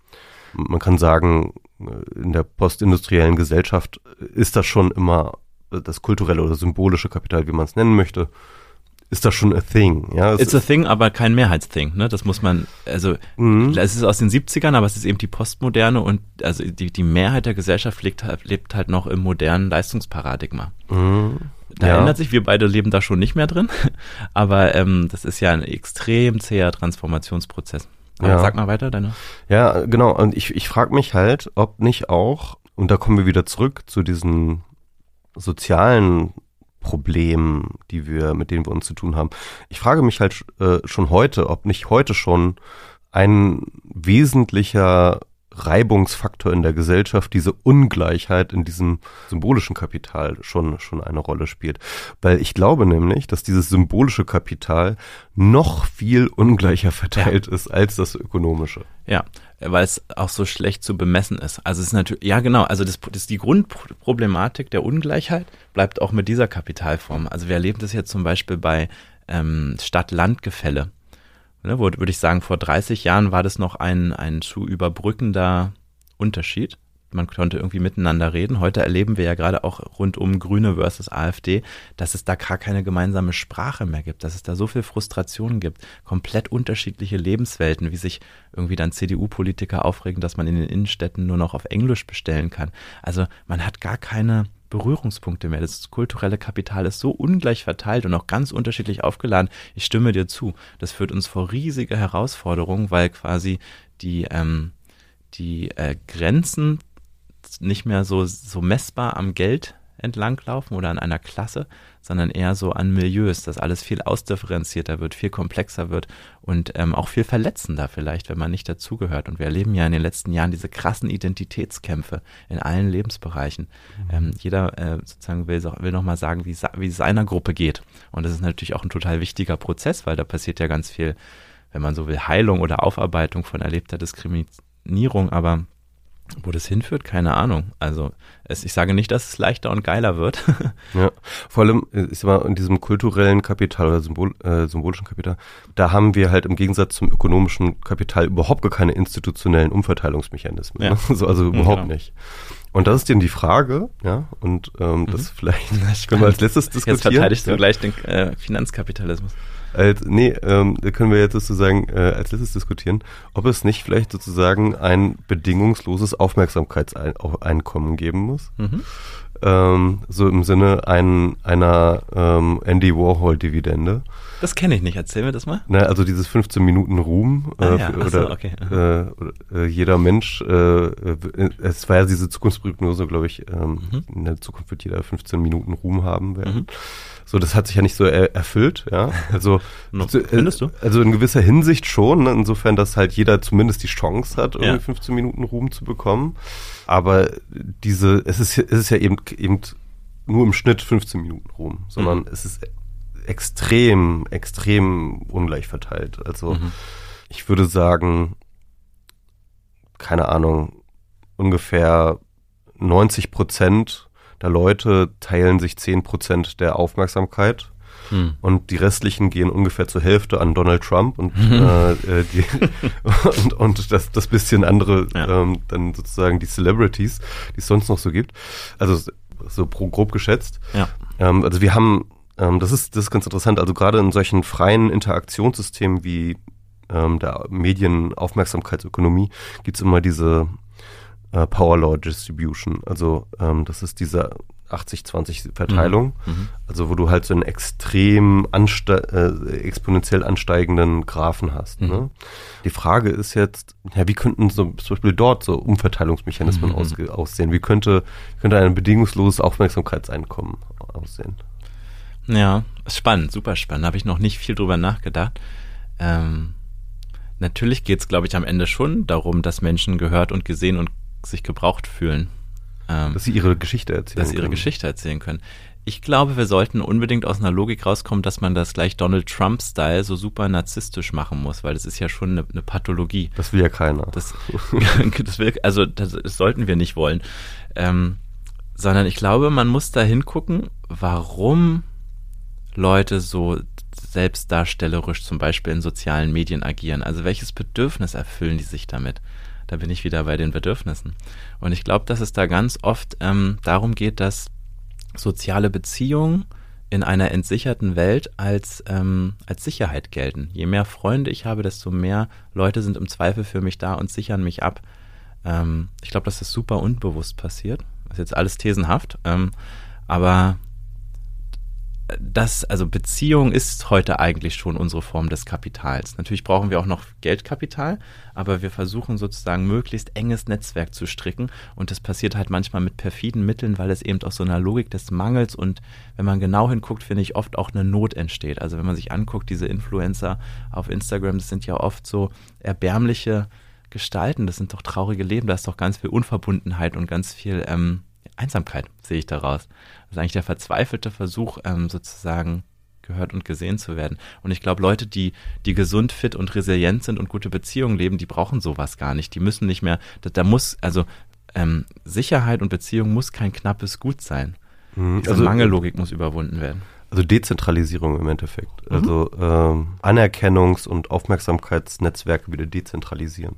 [SPEAKER 3] man kann sagen, in der postindustriellen Gesellschaft ist das schon immer das kulturelle oder symbolische Kapital, wie man es nennen möchte, ist das schon a thing. Ja,
[SPEAKER 4] It's a thing, aber kein Mehrheitsthing. Ne? Das muss man, also mhm. es ist aus den 70ern, aber es ist eben die Postmoderne und also die, die Mehrheit der Gesellschaft lebt, lebt halt noch im modernen Leistungsparadigma. Mhm. Da ja. ändert sich, wir beide leben da schon nicht mehr drin, aber ähm, das ist ja ein extrem zäher Transformationsprozess. Ja. sag mal weiter, deine.
[SPEAKER 3] Ja, genau. Und ich, ich frage mich halt, ob nicht auch, und da kommen wir wieder zurück zu diesen sozialen Problemen, die wir, mit denen wir uns zu tun haben. Ich frage mich halt äh, schon heute, ob nicht heute schon ein wesentlicher Reibungsfaktor in der Gesellschaft, diese Ungleichheit in diesem symbolischen Kapital schon, schon eine Rolle spielt. Weil ich glaube nämlich, dass dieses symbolische Kapital noch viel ungleicher verteilt ja. ist als das ökonomische.
[SPEAKER 4] Ja, weil es auch so schlecht zu bemessen ist. Also es ist natürlich, ja genau, also das, das die Grundproblematik der Ungleichheit bleibt auch mit dieser Kapitalform. Also wir erleben das jetzt zum Beispiel bei ähm, Stadt-Land-Gefälle. Ne, würde ich sagen, vor 30 Jahren war das noch ein, ein zu überbrückender Unterschied man konnte irgendwie miteinander reden. Heute erleben wir ja gerade auch rund um Grüne versus AfD, dass es da gar keine gemeinsame Sprache mehr gibt, dass es da so viel Frustration gibt, komplett unterschiedliche Lebenswelten, wie sich irgendwie dann CDU-Politiker aufregen, dass man in den Innenstädten nur noch auf Englisch bestellen kann. Also man hat gar keine Berührungspunkte mehr. Das kulturelle Kapital ist so ungleich verteilt und auch ganz unterschiedlich aufgeladen. Ich stimme dir zu. Das führt uns vor riesige Herausforderungen, weil quasi die, ähm, die äh, Grenzen nicht mehr so, so messbar am Geld entlanglaufen oder an einer Klasse, sondern eher so an Milieus, dass alles viel ausdifferenzierter wird, viel komplexer wird und ähm, auch viel verletzender vielleicht, wenn man nicht dazugehört. Und wir erleben ja in den letzten Jahren diese krassen Identitätskämpfe in allen Lebensbereichen. Mhm. Ähm, jeder äh, sozusagen will, will nochmal sagen, wie, wie es seiner Gruppe geht. Und das ist natürlich auch ein total wichtiger Prozess, weil da passiert ja ganz viel, wenn man so will, Heilung oder Aufarbeitung von erlebter Diskriminierung, aber wo das hinführt, keine Ahnung. Also es, ich sage nicht, dass es leichter und geiler wird.
[SPEAKER 3] ja, vor allem ist immer in diesem kulturellen Kapital oder Symbol, äh, symbolischen Kapital, da haben wir halt im Gegensatz zum ökonomischen Kapital überhaupt gar keine institutionellen Umverteilungsmechanismen. Ja. Ne? So, also überhaupt genau. nicht. Und das ist dann die Frage, ja, und ähm, mhm. das vielleicht das können wir als letztes diskutieren. Jetzt
[SPEAKER 4] verteidigst du ja. gleich den äh, Finanzkapitalismus.
[SPEAKER 3] Als, nee, ähm, da können wir jetzt sozusagen äh, als letztes diskutieren, ob es nicht vielleicht sozusagen ein bedingungsloses Aufmerksamkeitseinkommen geben muss. Mhm. Ähm, so im Sinne ein, einer ähm, Andy Warhol-Dividende.
[SPEAKER 4] Das kenne ich nicht, erzähl mir das mal.
[SPEAKER 3] Na, also dieses 15 Minuten Ruhm äh, ah, ja. oder, so, okay. äh, oder äh, jeder Mensch, äh, äh, es war ja diese Zukunftsprognose, glaube ich, ähm, mhm. in der Zukunft wird jeder 15 Minuten Ruhm haben werden. Mhm. So, das hat sich ja nicht so er erfüllt, ja. Also, no, findest du? Also in gewisser Hinsicht schon, ne? insofern, dass halt jeder zumindest die Chance hat, irgendwie ja. 15 Minuten Ruhm zu bekommen. Aber diese, es ist, es ist ja eben, eben nur im Schnitt 15 Minuten Ruhm, sondern mhm. es ist extrem, extrem ungleich verteilt. Also mhm. ich würde sagen, keine Ahnung, ungefähr 90 Prozent der Leute teilen sich 10 Prozent der Aufmerksamkeit. Hm. Und die restlichen gehen ungefähr zur Hälfte an Donald Trump und, äh, äh, die, und, und das, das bisschen andere, ja. ähm, dann sozusagen die Celebrities, die es sonst noch so gibt. Also so pro, grob geschätzt. Ja. Ähm, also wir haben, ähm, das ist, das ist ganz interessant, also gerade in solchen freien Interaktionssystemen wie ähm, der Medienaufmerksamkeitsökonomie gibt es immer diese äh, Power Law Distribution. Also ähm, das ist diese 80-20 Verteilung, mhm. mhm. also wo du halt so einen extrem anste äh, exponentiell ansteigenden Graphen hast. Mhm. Ne? Die Frage ist jetzt, ja, wie könnten so zum Beispiel dort so Umverteilungsmechanismen mhm. aussehen? Wie könnte, könnte ein bedingungsloses Aufmerksamkeitseinkommen aussehen?
[SPEAKER 4] Ja, ist spannend, super spannend. Habe ich noch nicht viel drüber nachgedacht. Ähm, natürlich geht es, glaube ich, am Ende schon darum, dass Menschen gehört und gesehen und sich gebraucht fühlen.
[SPEAKER 3] Ähm, dass sie ihre Geschichte erzählen
[SPEAKER 4] Dass sie ihre Geschichte erzählen können. Ich glaube, wir sollten unbedingt aus einer Logik rauskommen, dass man das gleich Donald Trump-Style so super narzisstisch machen muss, weil das ist ja schon eine, eine Pathologie.
[SPEAKER 3] Das will ja keiner.
[SPEAKER 4] Das, das will, also das, das, sollten wir nicht wollen. Ähm, sondern ich glaube, man muss da hingucken, warum Leute so selbstdarstellerisch zum Beispiel in sozialen Medien agieren. Also welches Bedürfnis erfüllen die sich damit? Da bin ich wieder bei den Bedürfnissen. Und ich glaube, dass es da ganz oft ähm, darum geht, dass soziale Beziehungen in einer entsicherten Welt als, ähm, als Sicherheit gelten. Je mehr Freunde ich habe, desto mehr Leute sind im Zweifel für mich da und sichern mich ab. Ähm, ich glaube, dass das super unbewusst passiert. Das ist jetzt alles thesenhaft. Ähm, aber das, also Beziehung ist heute eigentlich schon unsere Form des Kapitals. Natürlich brauchen wir auch noch Geldkapital, aber wir versuchen sozusagen möglichst enges Netzwerk zu stricken und das passiert halt manchmal mit perfiden Mitteln, weil es eben aus so einer Logik des Mangels und wenn man genau hinguckt, finde ich oft auch eine Not entsteht. Also wenn man sich anguckt, diese Influencer auf Instagram, das sind ja oft so erbärmliche gestalten? Das sind doch traurige Leben, da ist doch ganz viel Unverbundenheit und ganz viel ähm, Einsamkeit, sehe ich daraus. Das ist eigentlich der verzweifelte Versuch, ähm, sozusagen gehört und gesehen zu werden. Und ich glaube, Leute, die, die gesund, fit und resilient sind und gute Beziehungen leben, die brauchen sowas gar nicht. Die müssen nicht mehr, da, da muss, also ähm, Sicherheit und Beziehung muss kein knappes Gut sein. Mhm, also Mangellogik muss überwunden werden.
[SPEAKER 3] Also Dezentralisierung im Endeffekt. Mhm. Also ähm, Anerkennungs- und Aufmerksamkeitsnetzwerke wieder dezentralisieren.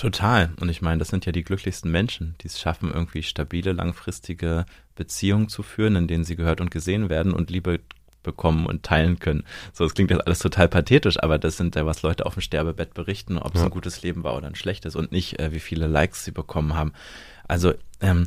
[SPEAKER 4] Total. Und ich meine, das sind ja die glücklichsten Menschen, die es schaffen, irgendwie stabile, langfristige Beziehungen zu führen, in denen sie gehört und gesehen werden und Liebe bekommen und teilen können. So, es klingt jetzt alles total pathetisch, aber das sind ja, was Leute auf dem Sterbebett berichten, ob es ein gutes Leben war oder ein schlechtes und nicht, äh, wie viele Likes sie bekommen haben. Also, ähm,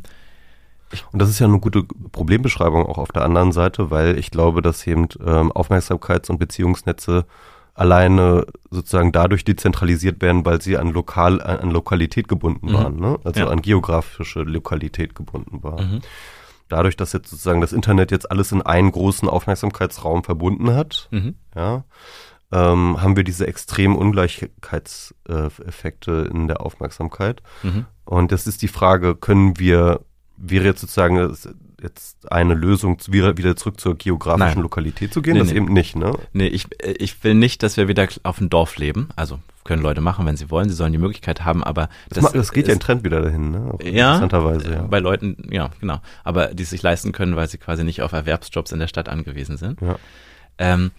[SPEAKER 3] und das ist ja eine gute Problembeschreibung auch auf der anderen Seite, weil ich glaube, dass eben ähm, Aufmerksamkeits- und Beziehungsnetze alleine sozusagen dadurch dezentralisiert werden, weil sie an lokal an Lokalität gebunden mhm. waren, ne? also ja. an geografische Lokalität gebunden waren. Mhm. Dadurch, dass jetzt sozusagen das Internet jetzt alles in einen großen Aufmerksamkeitsraum verbunden hat, mhm. ja, ähm, haben wir diese extremen Ungleichheitseffekte in der Aufmerksamkeit. Mhm. Und das ist die Frage, können wir wäre jetzt sozusagen jetzt eine Lösung, wieder, zurück zur geografischen Nein. Lokalität zu gehen? Nee, das nee. eben nicht, ne?
[SPEAKER 4] Nee, ich, ich will nicht, dass wir wieder auf dem Dorf leben. Also können Leute machen, wenn sie wollen. Sie sollen die Möglichkeit haben, aber
[SPEAKER 3] das, das, das geht ist, ja ein Trend wieder dahin, ne?
[SPEAKER 4] Auch ja, interessanterweise, ja. Bei Leuten, ja, genau. Aber die es sich leisten können, weil sie quasi nicht auf Erwerbsjobs in der Stadt angewiesen sind. Ja. Ähm,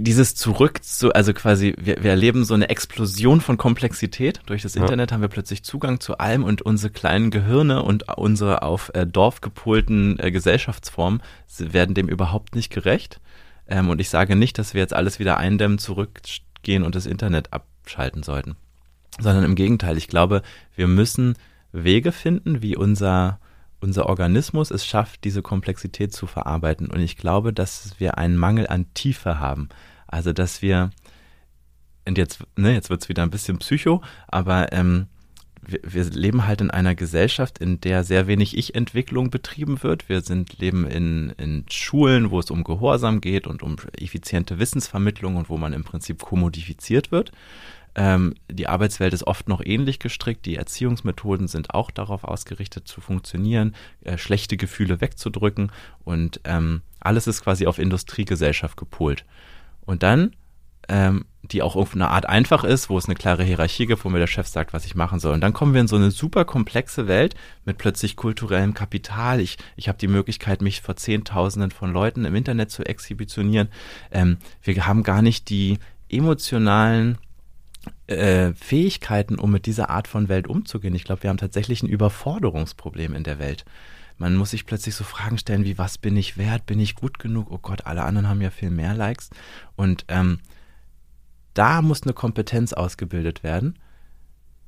[SPEAKER 4] dieses Zurück zu, also quasi, wir, wir erleben so eine Explosion von Komplexität. Durch das Internet ja. haben wir plötzlich Zugang zu allem und unsere kleinen Gehirne und unsere auf äh, Dorf gepolten äh, Gesellschaftsformen werden dem überhaupt nicht gerecht. Ähm, und ich sage nicht, dass wir jetzt alles wieder eindämmen, zurückgehen und das Internet abschalten sollten. Sondern im Gegenteil, ich glaube, wir müssen Wege finden, wie unser unser Organismus es schafft, diese Komplexität zu verarbeiten. Und ich glaube, dass wir einen Mangel an Tiefe haben. Also, dass wir, und jetzt, ne, jetzt wird es wieder ein bisschen psycho, aber ähm, wir, wir, leben halt in einer Gesellschaft, in der sehr wenig Ich-Entwicklung betrieben wird. Wir sind, leben in, in Schulen, wo es um Gehorsam geht und um effiziente Wissensvermittlung und wo man im Prinzip kommodifiziert wird. Ähm, die Arbeitswelt ist oft noch ähnlich gestrickt. Die Erziehungsmethoden sind auch darauf ausgerichtet zu funktionieren, äh, schlechte Gefühle wegzudrücken und ähm, alles ist quasi auf Industriegesellschaft gepolt. Und dann, ähm, die auch auf eine Art einfach ist, wo es eine klare Hierarchie gibt, wo mir der Chef sagt, was ich machen soll. Und dann kommen wir in so eine super komplexe Welt mit plötzlich kulturellem Kapital. Ich, ich habe die Möglichkeit, mich vor Zehntausenden von Leuten im Internet zu exhibitionieren. Ähm, wir haben gar nicht die emotionalen äh, Fähigkeiten, um mit dieser Art von Welt umzugehen. Ich glaube, wir haben tatsächlich ein Überforderungsproblem in der Welt. Man muss sich plötzlich so Fragen stellen wie, was bin ich wert? Bin ich gut genug? Oh Gott, alle anderen haben ja viel mehr Likes. Und ähm, da muss eine Kompetenz ausgebildet werden.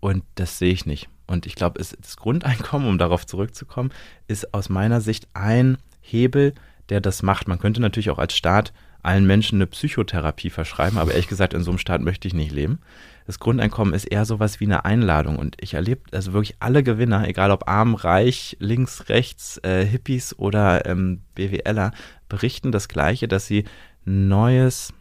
[SPEAKER 4] Und das sehe ich nicht. Und ich glaube, das Grundeinkommen, um darauf zurückzukommen, ist aus meiner Sicht ein Hebel, der das macht. Man könnte natürlich auch als Staat allen Menschen eine Psychotherapie verschreiben, aber ehrlich gesagt, in so einem Staat möchte ich nicht leben. Das Grundeinkommen ist eher sowas wie eine Einladung und ich erlebe also wirklich alle Gewinner, egal ob arm, reich, links, rechts, äh, Hippies oder ähm, BWLer, berichten das Gleiche, dass sie neues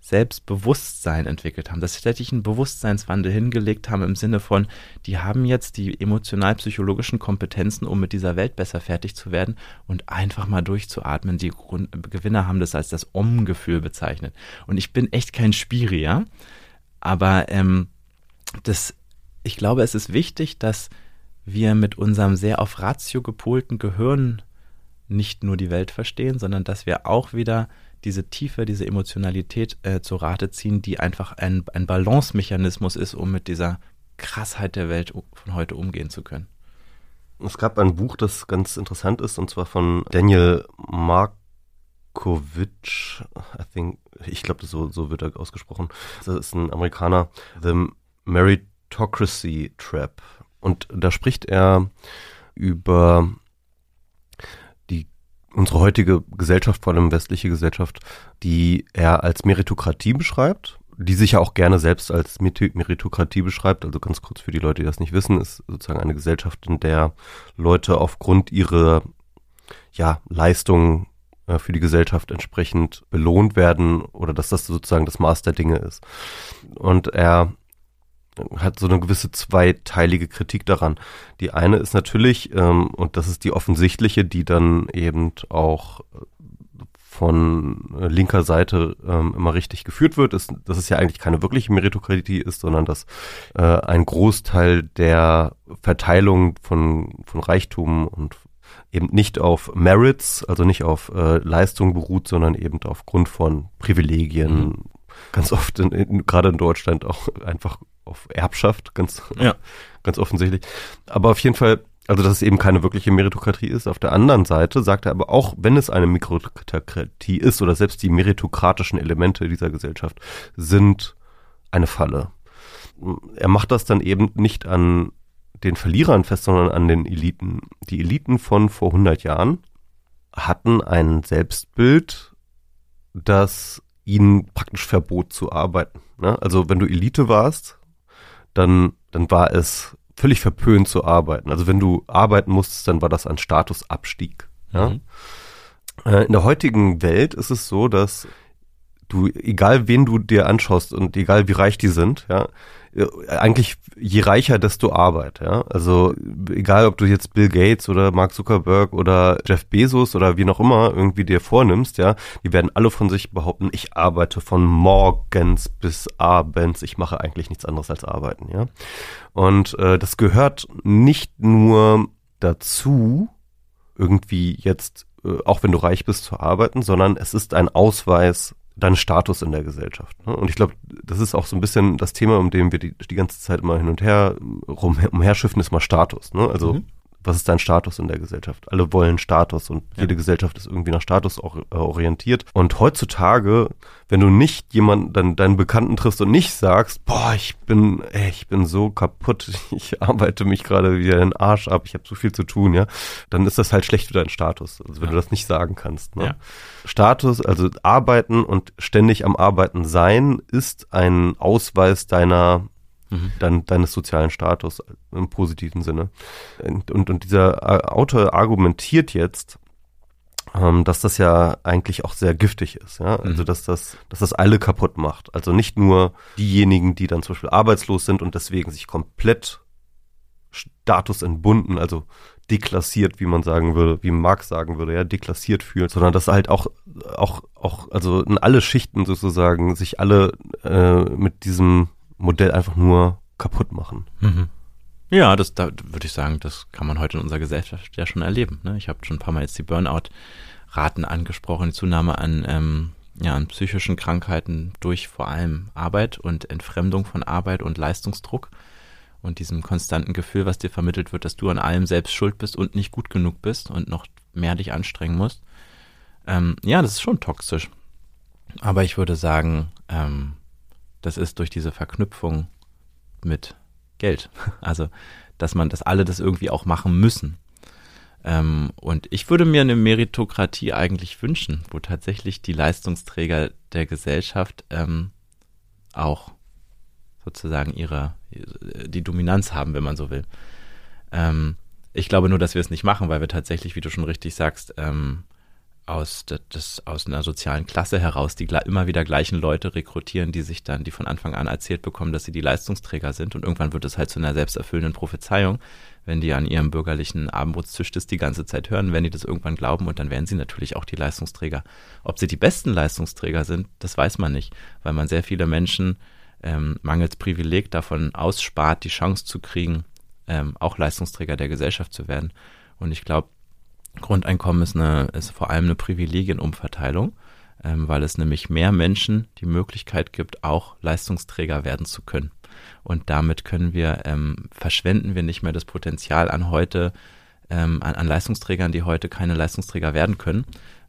[SPEAKER 4] Selbstbewusstsein entwickelt haben, dass sie tatsächlich einen Bewusstseinswandel hingelegt haben im Sinne von, die haben jetzt die emotional-psychologischen Kompetenzen, um mit dieser Welt besser fertig zu werden und einfach mal durchzuatmen. Die Grund Gewinner haben das als das Om-Gefühl bezeichnet. Und ich bin echt kein Spiri, ja, aber ähm, das, ich glaube, es ist wichtig, dass wir mit unserem sehr auf Ratio gepolten Gehirn nicht nur die Welt verstehen, sondern dass wir auch wieder diese Tiefe, diese Emotionalität äh, zu Rate ziehen, die einfach ein, ein Balance-Mechanismus ist, um mit dieser Krassheit der Welt von heute umgehen zu können.
[SPEAKER 3] Es gab ein Buch, das ganz interessant ist, und zwar von Daniel Markovich, I think, ich glaube, so, so wird er ausgesprochen. Das ist ein Amerikaner, The Meritocracy Trap. Und da spricht er über unsere heutige Gesellschaft, vor allem westliche Gesellschaft, die er als Meritokratie beschreibt, die sich ja auch gerne selbst als Meritokratie beschreibt. Also ganz kurz für die Leute, die das nicht wissen, ist sozusagen eine Gesellschaft, in der Leute aufgrund ihrer ja, Leistungen äh, für die Gesellschaft entsprechend belohnt werden oder dass das sozusagen das Maß der Dinge ist. Und er hat so eine gewisse zweiteilige Kritik daran. Die eine ist natürlich, ähm, und das ist die offensichtliche, die dann eben auch von linker Seite ähm, immer richtig geführt wird, ist, dass es ja eigentlich keine wirkliche Meritokratie ist, sondern dass äh, ein Großteil der Verteilung von, von Reichtum und eben nicht auf Merits, also nicht auf äh, Leistung beruht, sondern eben aufgrund von Privilegien, mhm. ganz oft in, in, gerade in Deutschland auch einfach auf Erbschaft, ganz, ja. ganz offensichtlich. Aber auf jeden Fall, also dass es eben keine wirkliche Meritokratie ist. Auf der anderen Seite sagt er aber auch, wenn es eine Meritokratie ist oder selbst die meritokratischen Elemente dieser Gesellschaft sind eine Falle. Er macht das dann eben nicht an den Verlierern fest, sondern an den Eliten. Die Eliten von vor 100 Jahren hatten ein Selbstbild, das ihnen praktisch verbot zu arbeiten. Ne? Also wenn du Elite warst, dann, dann war es völlig verpönt zu arbeiten. Also wenn du arbeiten musstest, dann war das ein Statusabstieg. Ja? Mhm. Äh, in der heutigen Welt ist es so, dass du, egal wen du dir anschaust und egal wie reich die sind, ja, eigentlich je reicher, desto Arbeit, ja. Also egal, ob du jetzt Bill Gates oder Mark Zuckerberg oder Jeff Bezos oder wie noch immer irgendwie dir vornimmst, ja, die werden alle von sich behaupten, ich arbeite von morgens bis abends, ich mache eigentlich nichts anderes als arbeiten, ja. Und äh, das gehört nicht nur dazu, irgendwie jetzt, äh, auch wenn du reich bist, zu arbeiten, sondern es ist ein Ausweis deinen Status in der Gesellschaft. Ne? Und ich glaube, das ist auch so ein bisschen das Thema, um dem wir die, die ganze Zeit immer hin und her rum, umherschiffen, ist mal Status. Ne? Also mhm was ist dein Status in der Gesellschaft? Alle wollen Status und ja. jede Gesellschaft ist irgendwie nach Status äh, orientiert. Und heutzutage, wenn du nicht jemanden, dann deinen Bekannten triffst und nicht sagst, boah, ich bin, ey, ich bin so kaputt, ich arbeite mich gerade wieder den Arsch ab, ich habe so viel zu tun, ja, dann ist das halt schlecht für deinen Status. Also wenn ja. du das nicht sagen kannst. Ne? Ja. Status, also arbeiten und ständig am Arbeiten sein, ist ein Ausweis deiner mhm. dein, deines sozialen Status im positiven Sinne. Und, und, und dieser Autor argumentiert jetzt, ähm, dass das ja eigentlich auch sehr giftig ist, ja. Also mhm. dass das, dass das alle kaputt macht. Also nicht nur diejenigen, die dann zum Beispiel arbeitslos sind und deswegen sich komplett Status entbunden, also deklassiert, wie man sagen würde, wie Marx sagen würde, ja, deklassiert fühlen, sondern dass halt auch, auch, auch, also in alle Schichten sozusagen sich alle äh, mit diesem Modell einfach nur kaputt machen.
[SPEAKER 4] Mhm. Ja, das da würde ich sagen, das kann man heute in unserer Gesellschaft ja schon erleben. Ne? Ich habe schon ein paar Mal jetzt die Burnout-Raten angesprochen, die Zunahme an, ähm, ja, an psychischen Krankheiten durch vor allem Arbeit und Entfremdung von Arbeit und Leistungsdruck und diesem konstanten Gefühl, was dir vermittelt wird, dass du an allem selbst schuld bist und nicht gut genug bist und noch mehr dich anstrengen musst. Ähm, ja, das ist schon toxisch. Aber ich würde sagen, ähm, das ist durch diese Verknüpfung mit Geld. Also, dass man, dass alle das irgendwie auch machen müssen. Ähm, und ich würde mir eine Meritokratie eigentlich wünschen, wo tatsächlich die Leistungsträger der Gesellschaft ähm, auch sozusagen ihre, die Dominanz haben, wenn man so will. Ähm, ich glaube nur, dass wir es nicht machen, weil wir tatsächlich, wie du schon richtig sagst, ähm, aus, das, aus einer sozialen Klasse heraus die immer wieder gleichen Leute rekrutieren, die sich dann, die von Anfang an erzählt bekommen, dass sie die Leistungsträger sind. Und irgendwann wird es halt zu einer selbsterfüllenden Prophezeiung, wenn die an ihrem bürgerlichen Abendbrotstisch das die ganze Zeit hören, wenn die das irgendwann glauben und dann werden sie natürlich auch die Leistungsträger. Ob sie die besten Leistungsträger sind, das weiß man nicht, weil man sehr viele Menschen ähm, mangels Privileg davon ausspart, die Chance zu kriegen, ähm, auch Leistungsträger der Gesellschaft zu werden. Und ich glaube, Grundeinkommen ist, eine, ist vor allem eine Privilegienumverteilung, ähm, weil es nämlich mehr Menschen die Möglichkeit gibt, auch Leistungsträger werden zu können. Und damit können wir, ähm, verschwenden wir nicht mehr das Potenzial an heute, ähm, an, an, Leistungsträgern, die heute keine Leistungsträger werden können,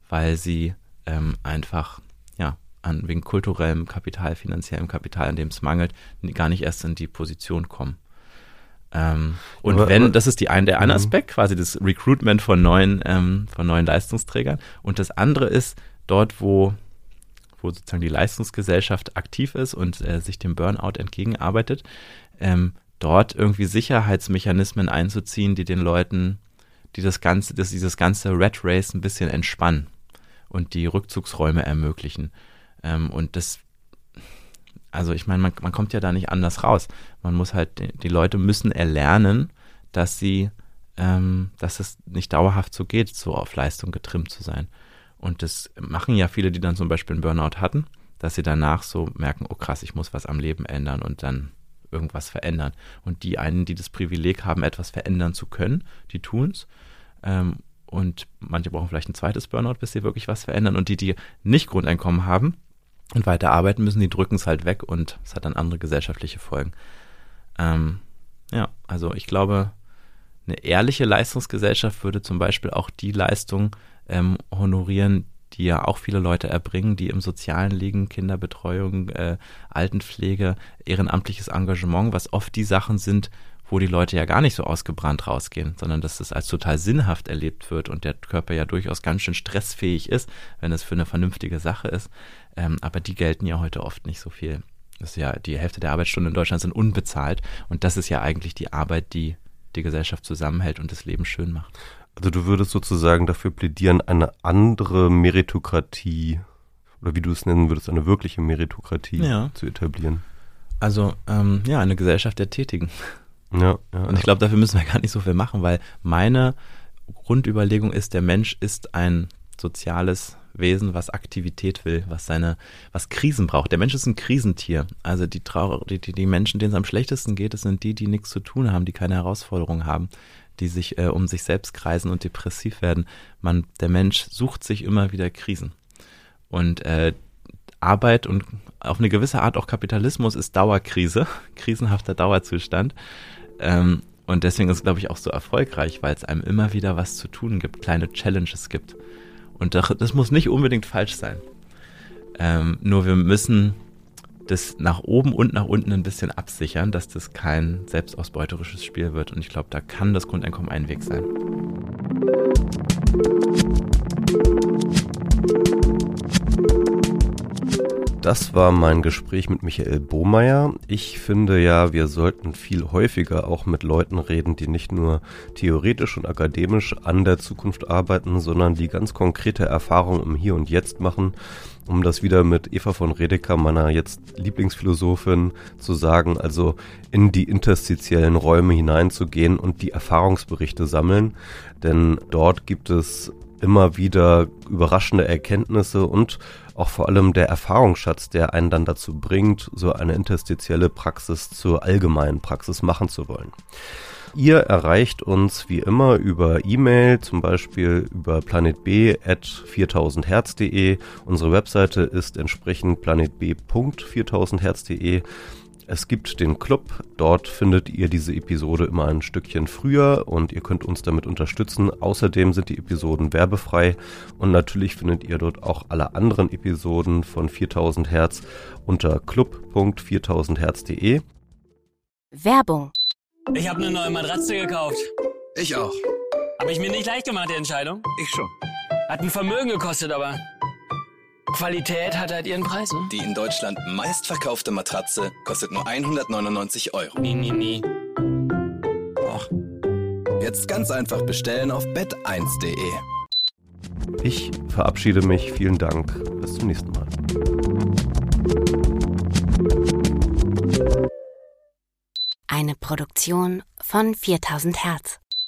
[SPEAKER 4] weil sie ähm, einfach, ja, an, wegen kulturellem Kapital, finanziellem Kapital, an dem es mangelt, gar nicht erst in die Position kommen. Ähm, und aber, wenn, das ist die ein, der eine mhm. Aspekt, quasi das Recruitment von neuen, ähm, von neuen Leistungsträgern. Und das andere ist dort, wo, wo sozusagen die Leistungsgesellschaft aktiv ist und äh, sich dem Burnout entgegenarbeitet, ähm, dort irgendwie Sicherheitsmechanismen einzuziehen, die den Leuten, die das ganze, das, dieses ganze Red Race ein bisschen entspannen und die Rückzugsräume ermöglichen. Ähm, und das Also ich meine, man, man kommt ja da nicht anders raus. Man muss halt, die, Leute müssen erlernen, dass sie, ähm, dass es nicht dauerhaft so geht, so auf Leistung getrimmt zu sein. Und das machen ja viele, die dann zum Beispiel einen Burnout hatten, dass sie danach so merken, oh krass, ich muss was am Leben ändern und dann irgendwas verändern. Und die einen, die das Privileg haben, etwas verändern zu können, die tun's. Ähm, und manche brauchen vielleicht ein zweites Burnout, bis sie wirklich was verändern. Und die, die nicht Grundeinkommen haben und weiter arbeiten müssen, die drücken es halt weg und es hat dann andere gesellschaftliche Folgen. Ähm, ja, also ich glaube, eine ehrliche Leistungsgesellschaft würde zum Beispiel auch die Leistung ähm, honorieren, die ja auch viele Leute erbringen, die im Sozialen liegen, Kinderbetreuung, äh, Altenpflege, ehrenamtliches Engagement, was oft die Sachen sind, wo die Leute ja gar nicht so ausgebrannt rausgehen, sondern dass das als total sinnhaft erlebt wird und der Körper ja durchaus ganz schön stressfähig ist, wenn es für eine vernünftige Sache ist. Ähm, aber die gelten ja heute oft nicht so viel. Das ist ja die Hälfte der Arbeitsstunden in Deutschland sind unbezahlt und das ist ja eigentlich die Arbeit, die die Gesellschaft zusammenhält und das Leben schön macht.
[SPEAKER 3] Also du würdest sozusagen dafür plädieren, eine andere Meritokratie oder wie du es nennen würdest, eine wirkliche Meritokratie ja. zu etablieren.
[SPEAKER 4] Also ähm, ja, eine Gesellschaft der Tätigen.
[SPEAKER 3] Ja, ja,
[SPEAKER 4] und ich glaube, dafür müssen wir gar nicht so viel machen, weil meine Grundüberlegung ist, der Mensch ist ein soziales Wesen, was Aktivität will, was seine, was Krisen braucht. Der Mensch ist ein Krisentier. Also die, Trauer, die, die Menschen, denen es am schlechtesten geht, das sind die, die nichts zu tun haben, die keine Herausforderungen haben, die sich äh, um sich selbst kreisen und depressiv werden. Man, der Mensch sucht sich immer wieder Krisen. Und äh, Arbeit und auf eine gewisse Art auch Kapitalismus ist Dauerkrise, krisenhafter Dauerzustand. Ähm, und deswegen ist es, glaube ich, auch so erfolgreich, weil es einem immer wieder was zu tun gibt, kleine Challenges gibt. Und das, das muss nicht unbedingt falsch sein. Ähm, nur wir müssen das nach oben und nach unten ein bisschen absichern, dass das kein selbstausbeuterisches Spiel wird. Und ich glaube, da kann das Grundeinkommen ein Weg sein.
[SPEAKER 3] Das war mein Gespräch mit Michael Bohmeier. Ich finde ja, wir sollten viel häufiger auch mit Leuten reden, die nicht nur theoretisch und akademisch an der Zukunft arbeiten, sondern die ganz konkrete Erfahrungen im Hier und Jetzt machen. Um das wieder mit Eva von Redeker, meiner jetzt Lieblingsphilosophin, zu sagen, also in die interstitiellen Räume hineinzugehen und die Erfahrungsberichte sammeln. Denn dort gibt es immer wieder überraschende Erkenntnisse und auch vor allem der Erfahrungsschatz, der einen dann dazu bringt, so eine interstitielle Praxis zur allgemeinen Praxis machen zu wollen. Ihr erreicht uns wie immer über E-Mail, zum Beispiel über planetb.4000herz.de. Unsere Webseite ist entsprechend planetb.4000herz.de. Es gibt den Club, dort findet ihr diese Episode immer ein Stückchen früher und ihr könnt uns damit unterstützen. Außerdem sind die Episoden werbefrei und natürlich findet ihr dort auch alle anderen Episoden von 4000 Hertz unter club.4000herz.de.
[SPEAKER 1] Werbung.
[SPEAKER 5] Ich habe eine neue Matratze gekauft.
[SPEAKER 6] Ich auch.
[SPEAKER 5] Habe ich mir nicht leicht gemacht, die Entscheidung?
[SPEAKER 6] Ich schon.
[SPEAKER 5] Hat ein Vermögen gekostet, aber Qualität hat halt ihren Preis, ne?
[SPEAKER 6] Die in Deutschland meistverkaufte Matratze kostet nur 199 Euro.
[SPEAKER 5] Nee, nee, nee.
[SPEAKER 6] Och. Jetzt ganz einfach bestellen auf bett1.de.
[SPEAKER 3] Ich verabschiede mich. Vielen Dank. Bis zum nächsten Mal.
[SPEAKER 1] Eine Produktion von 4000 Hertz.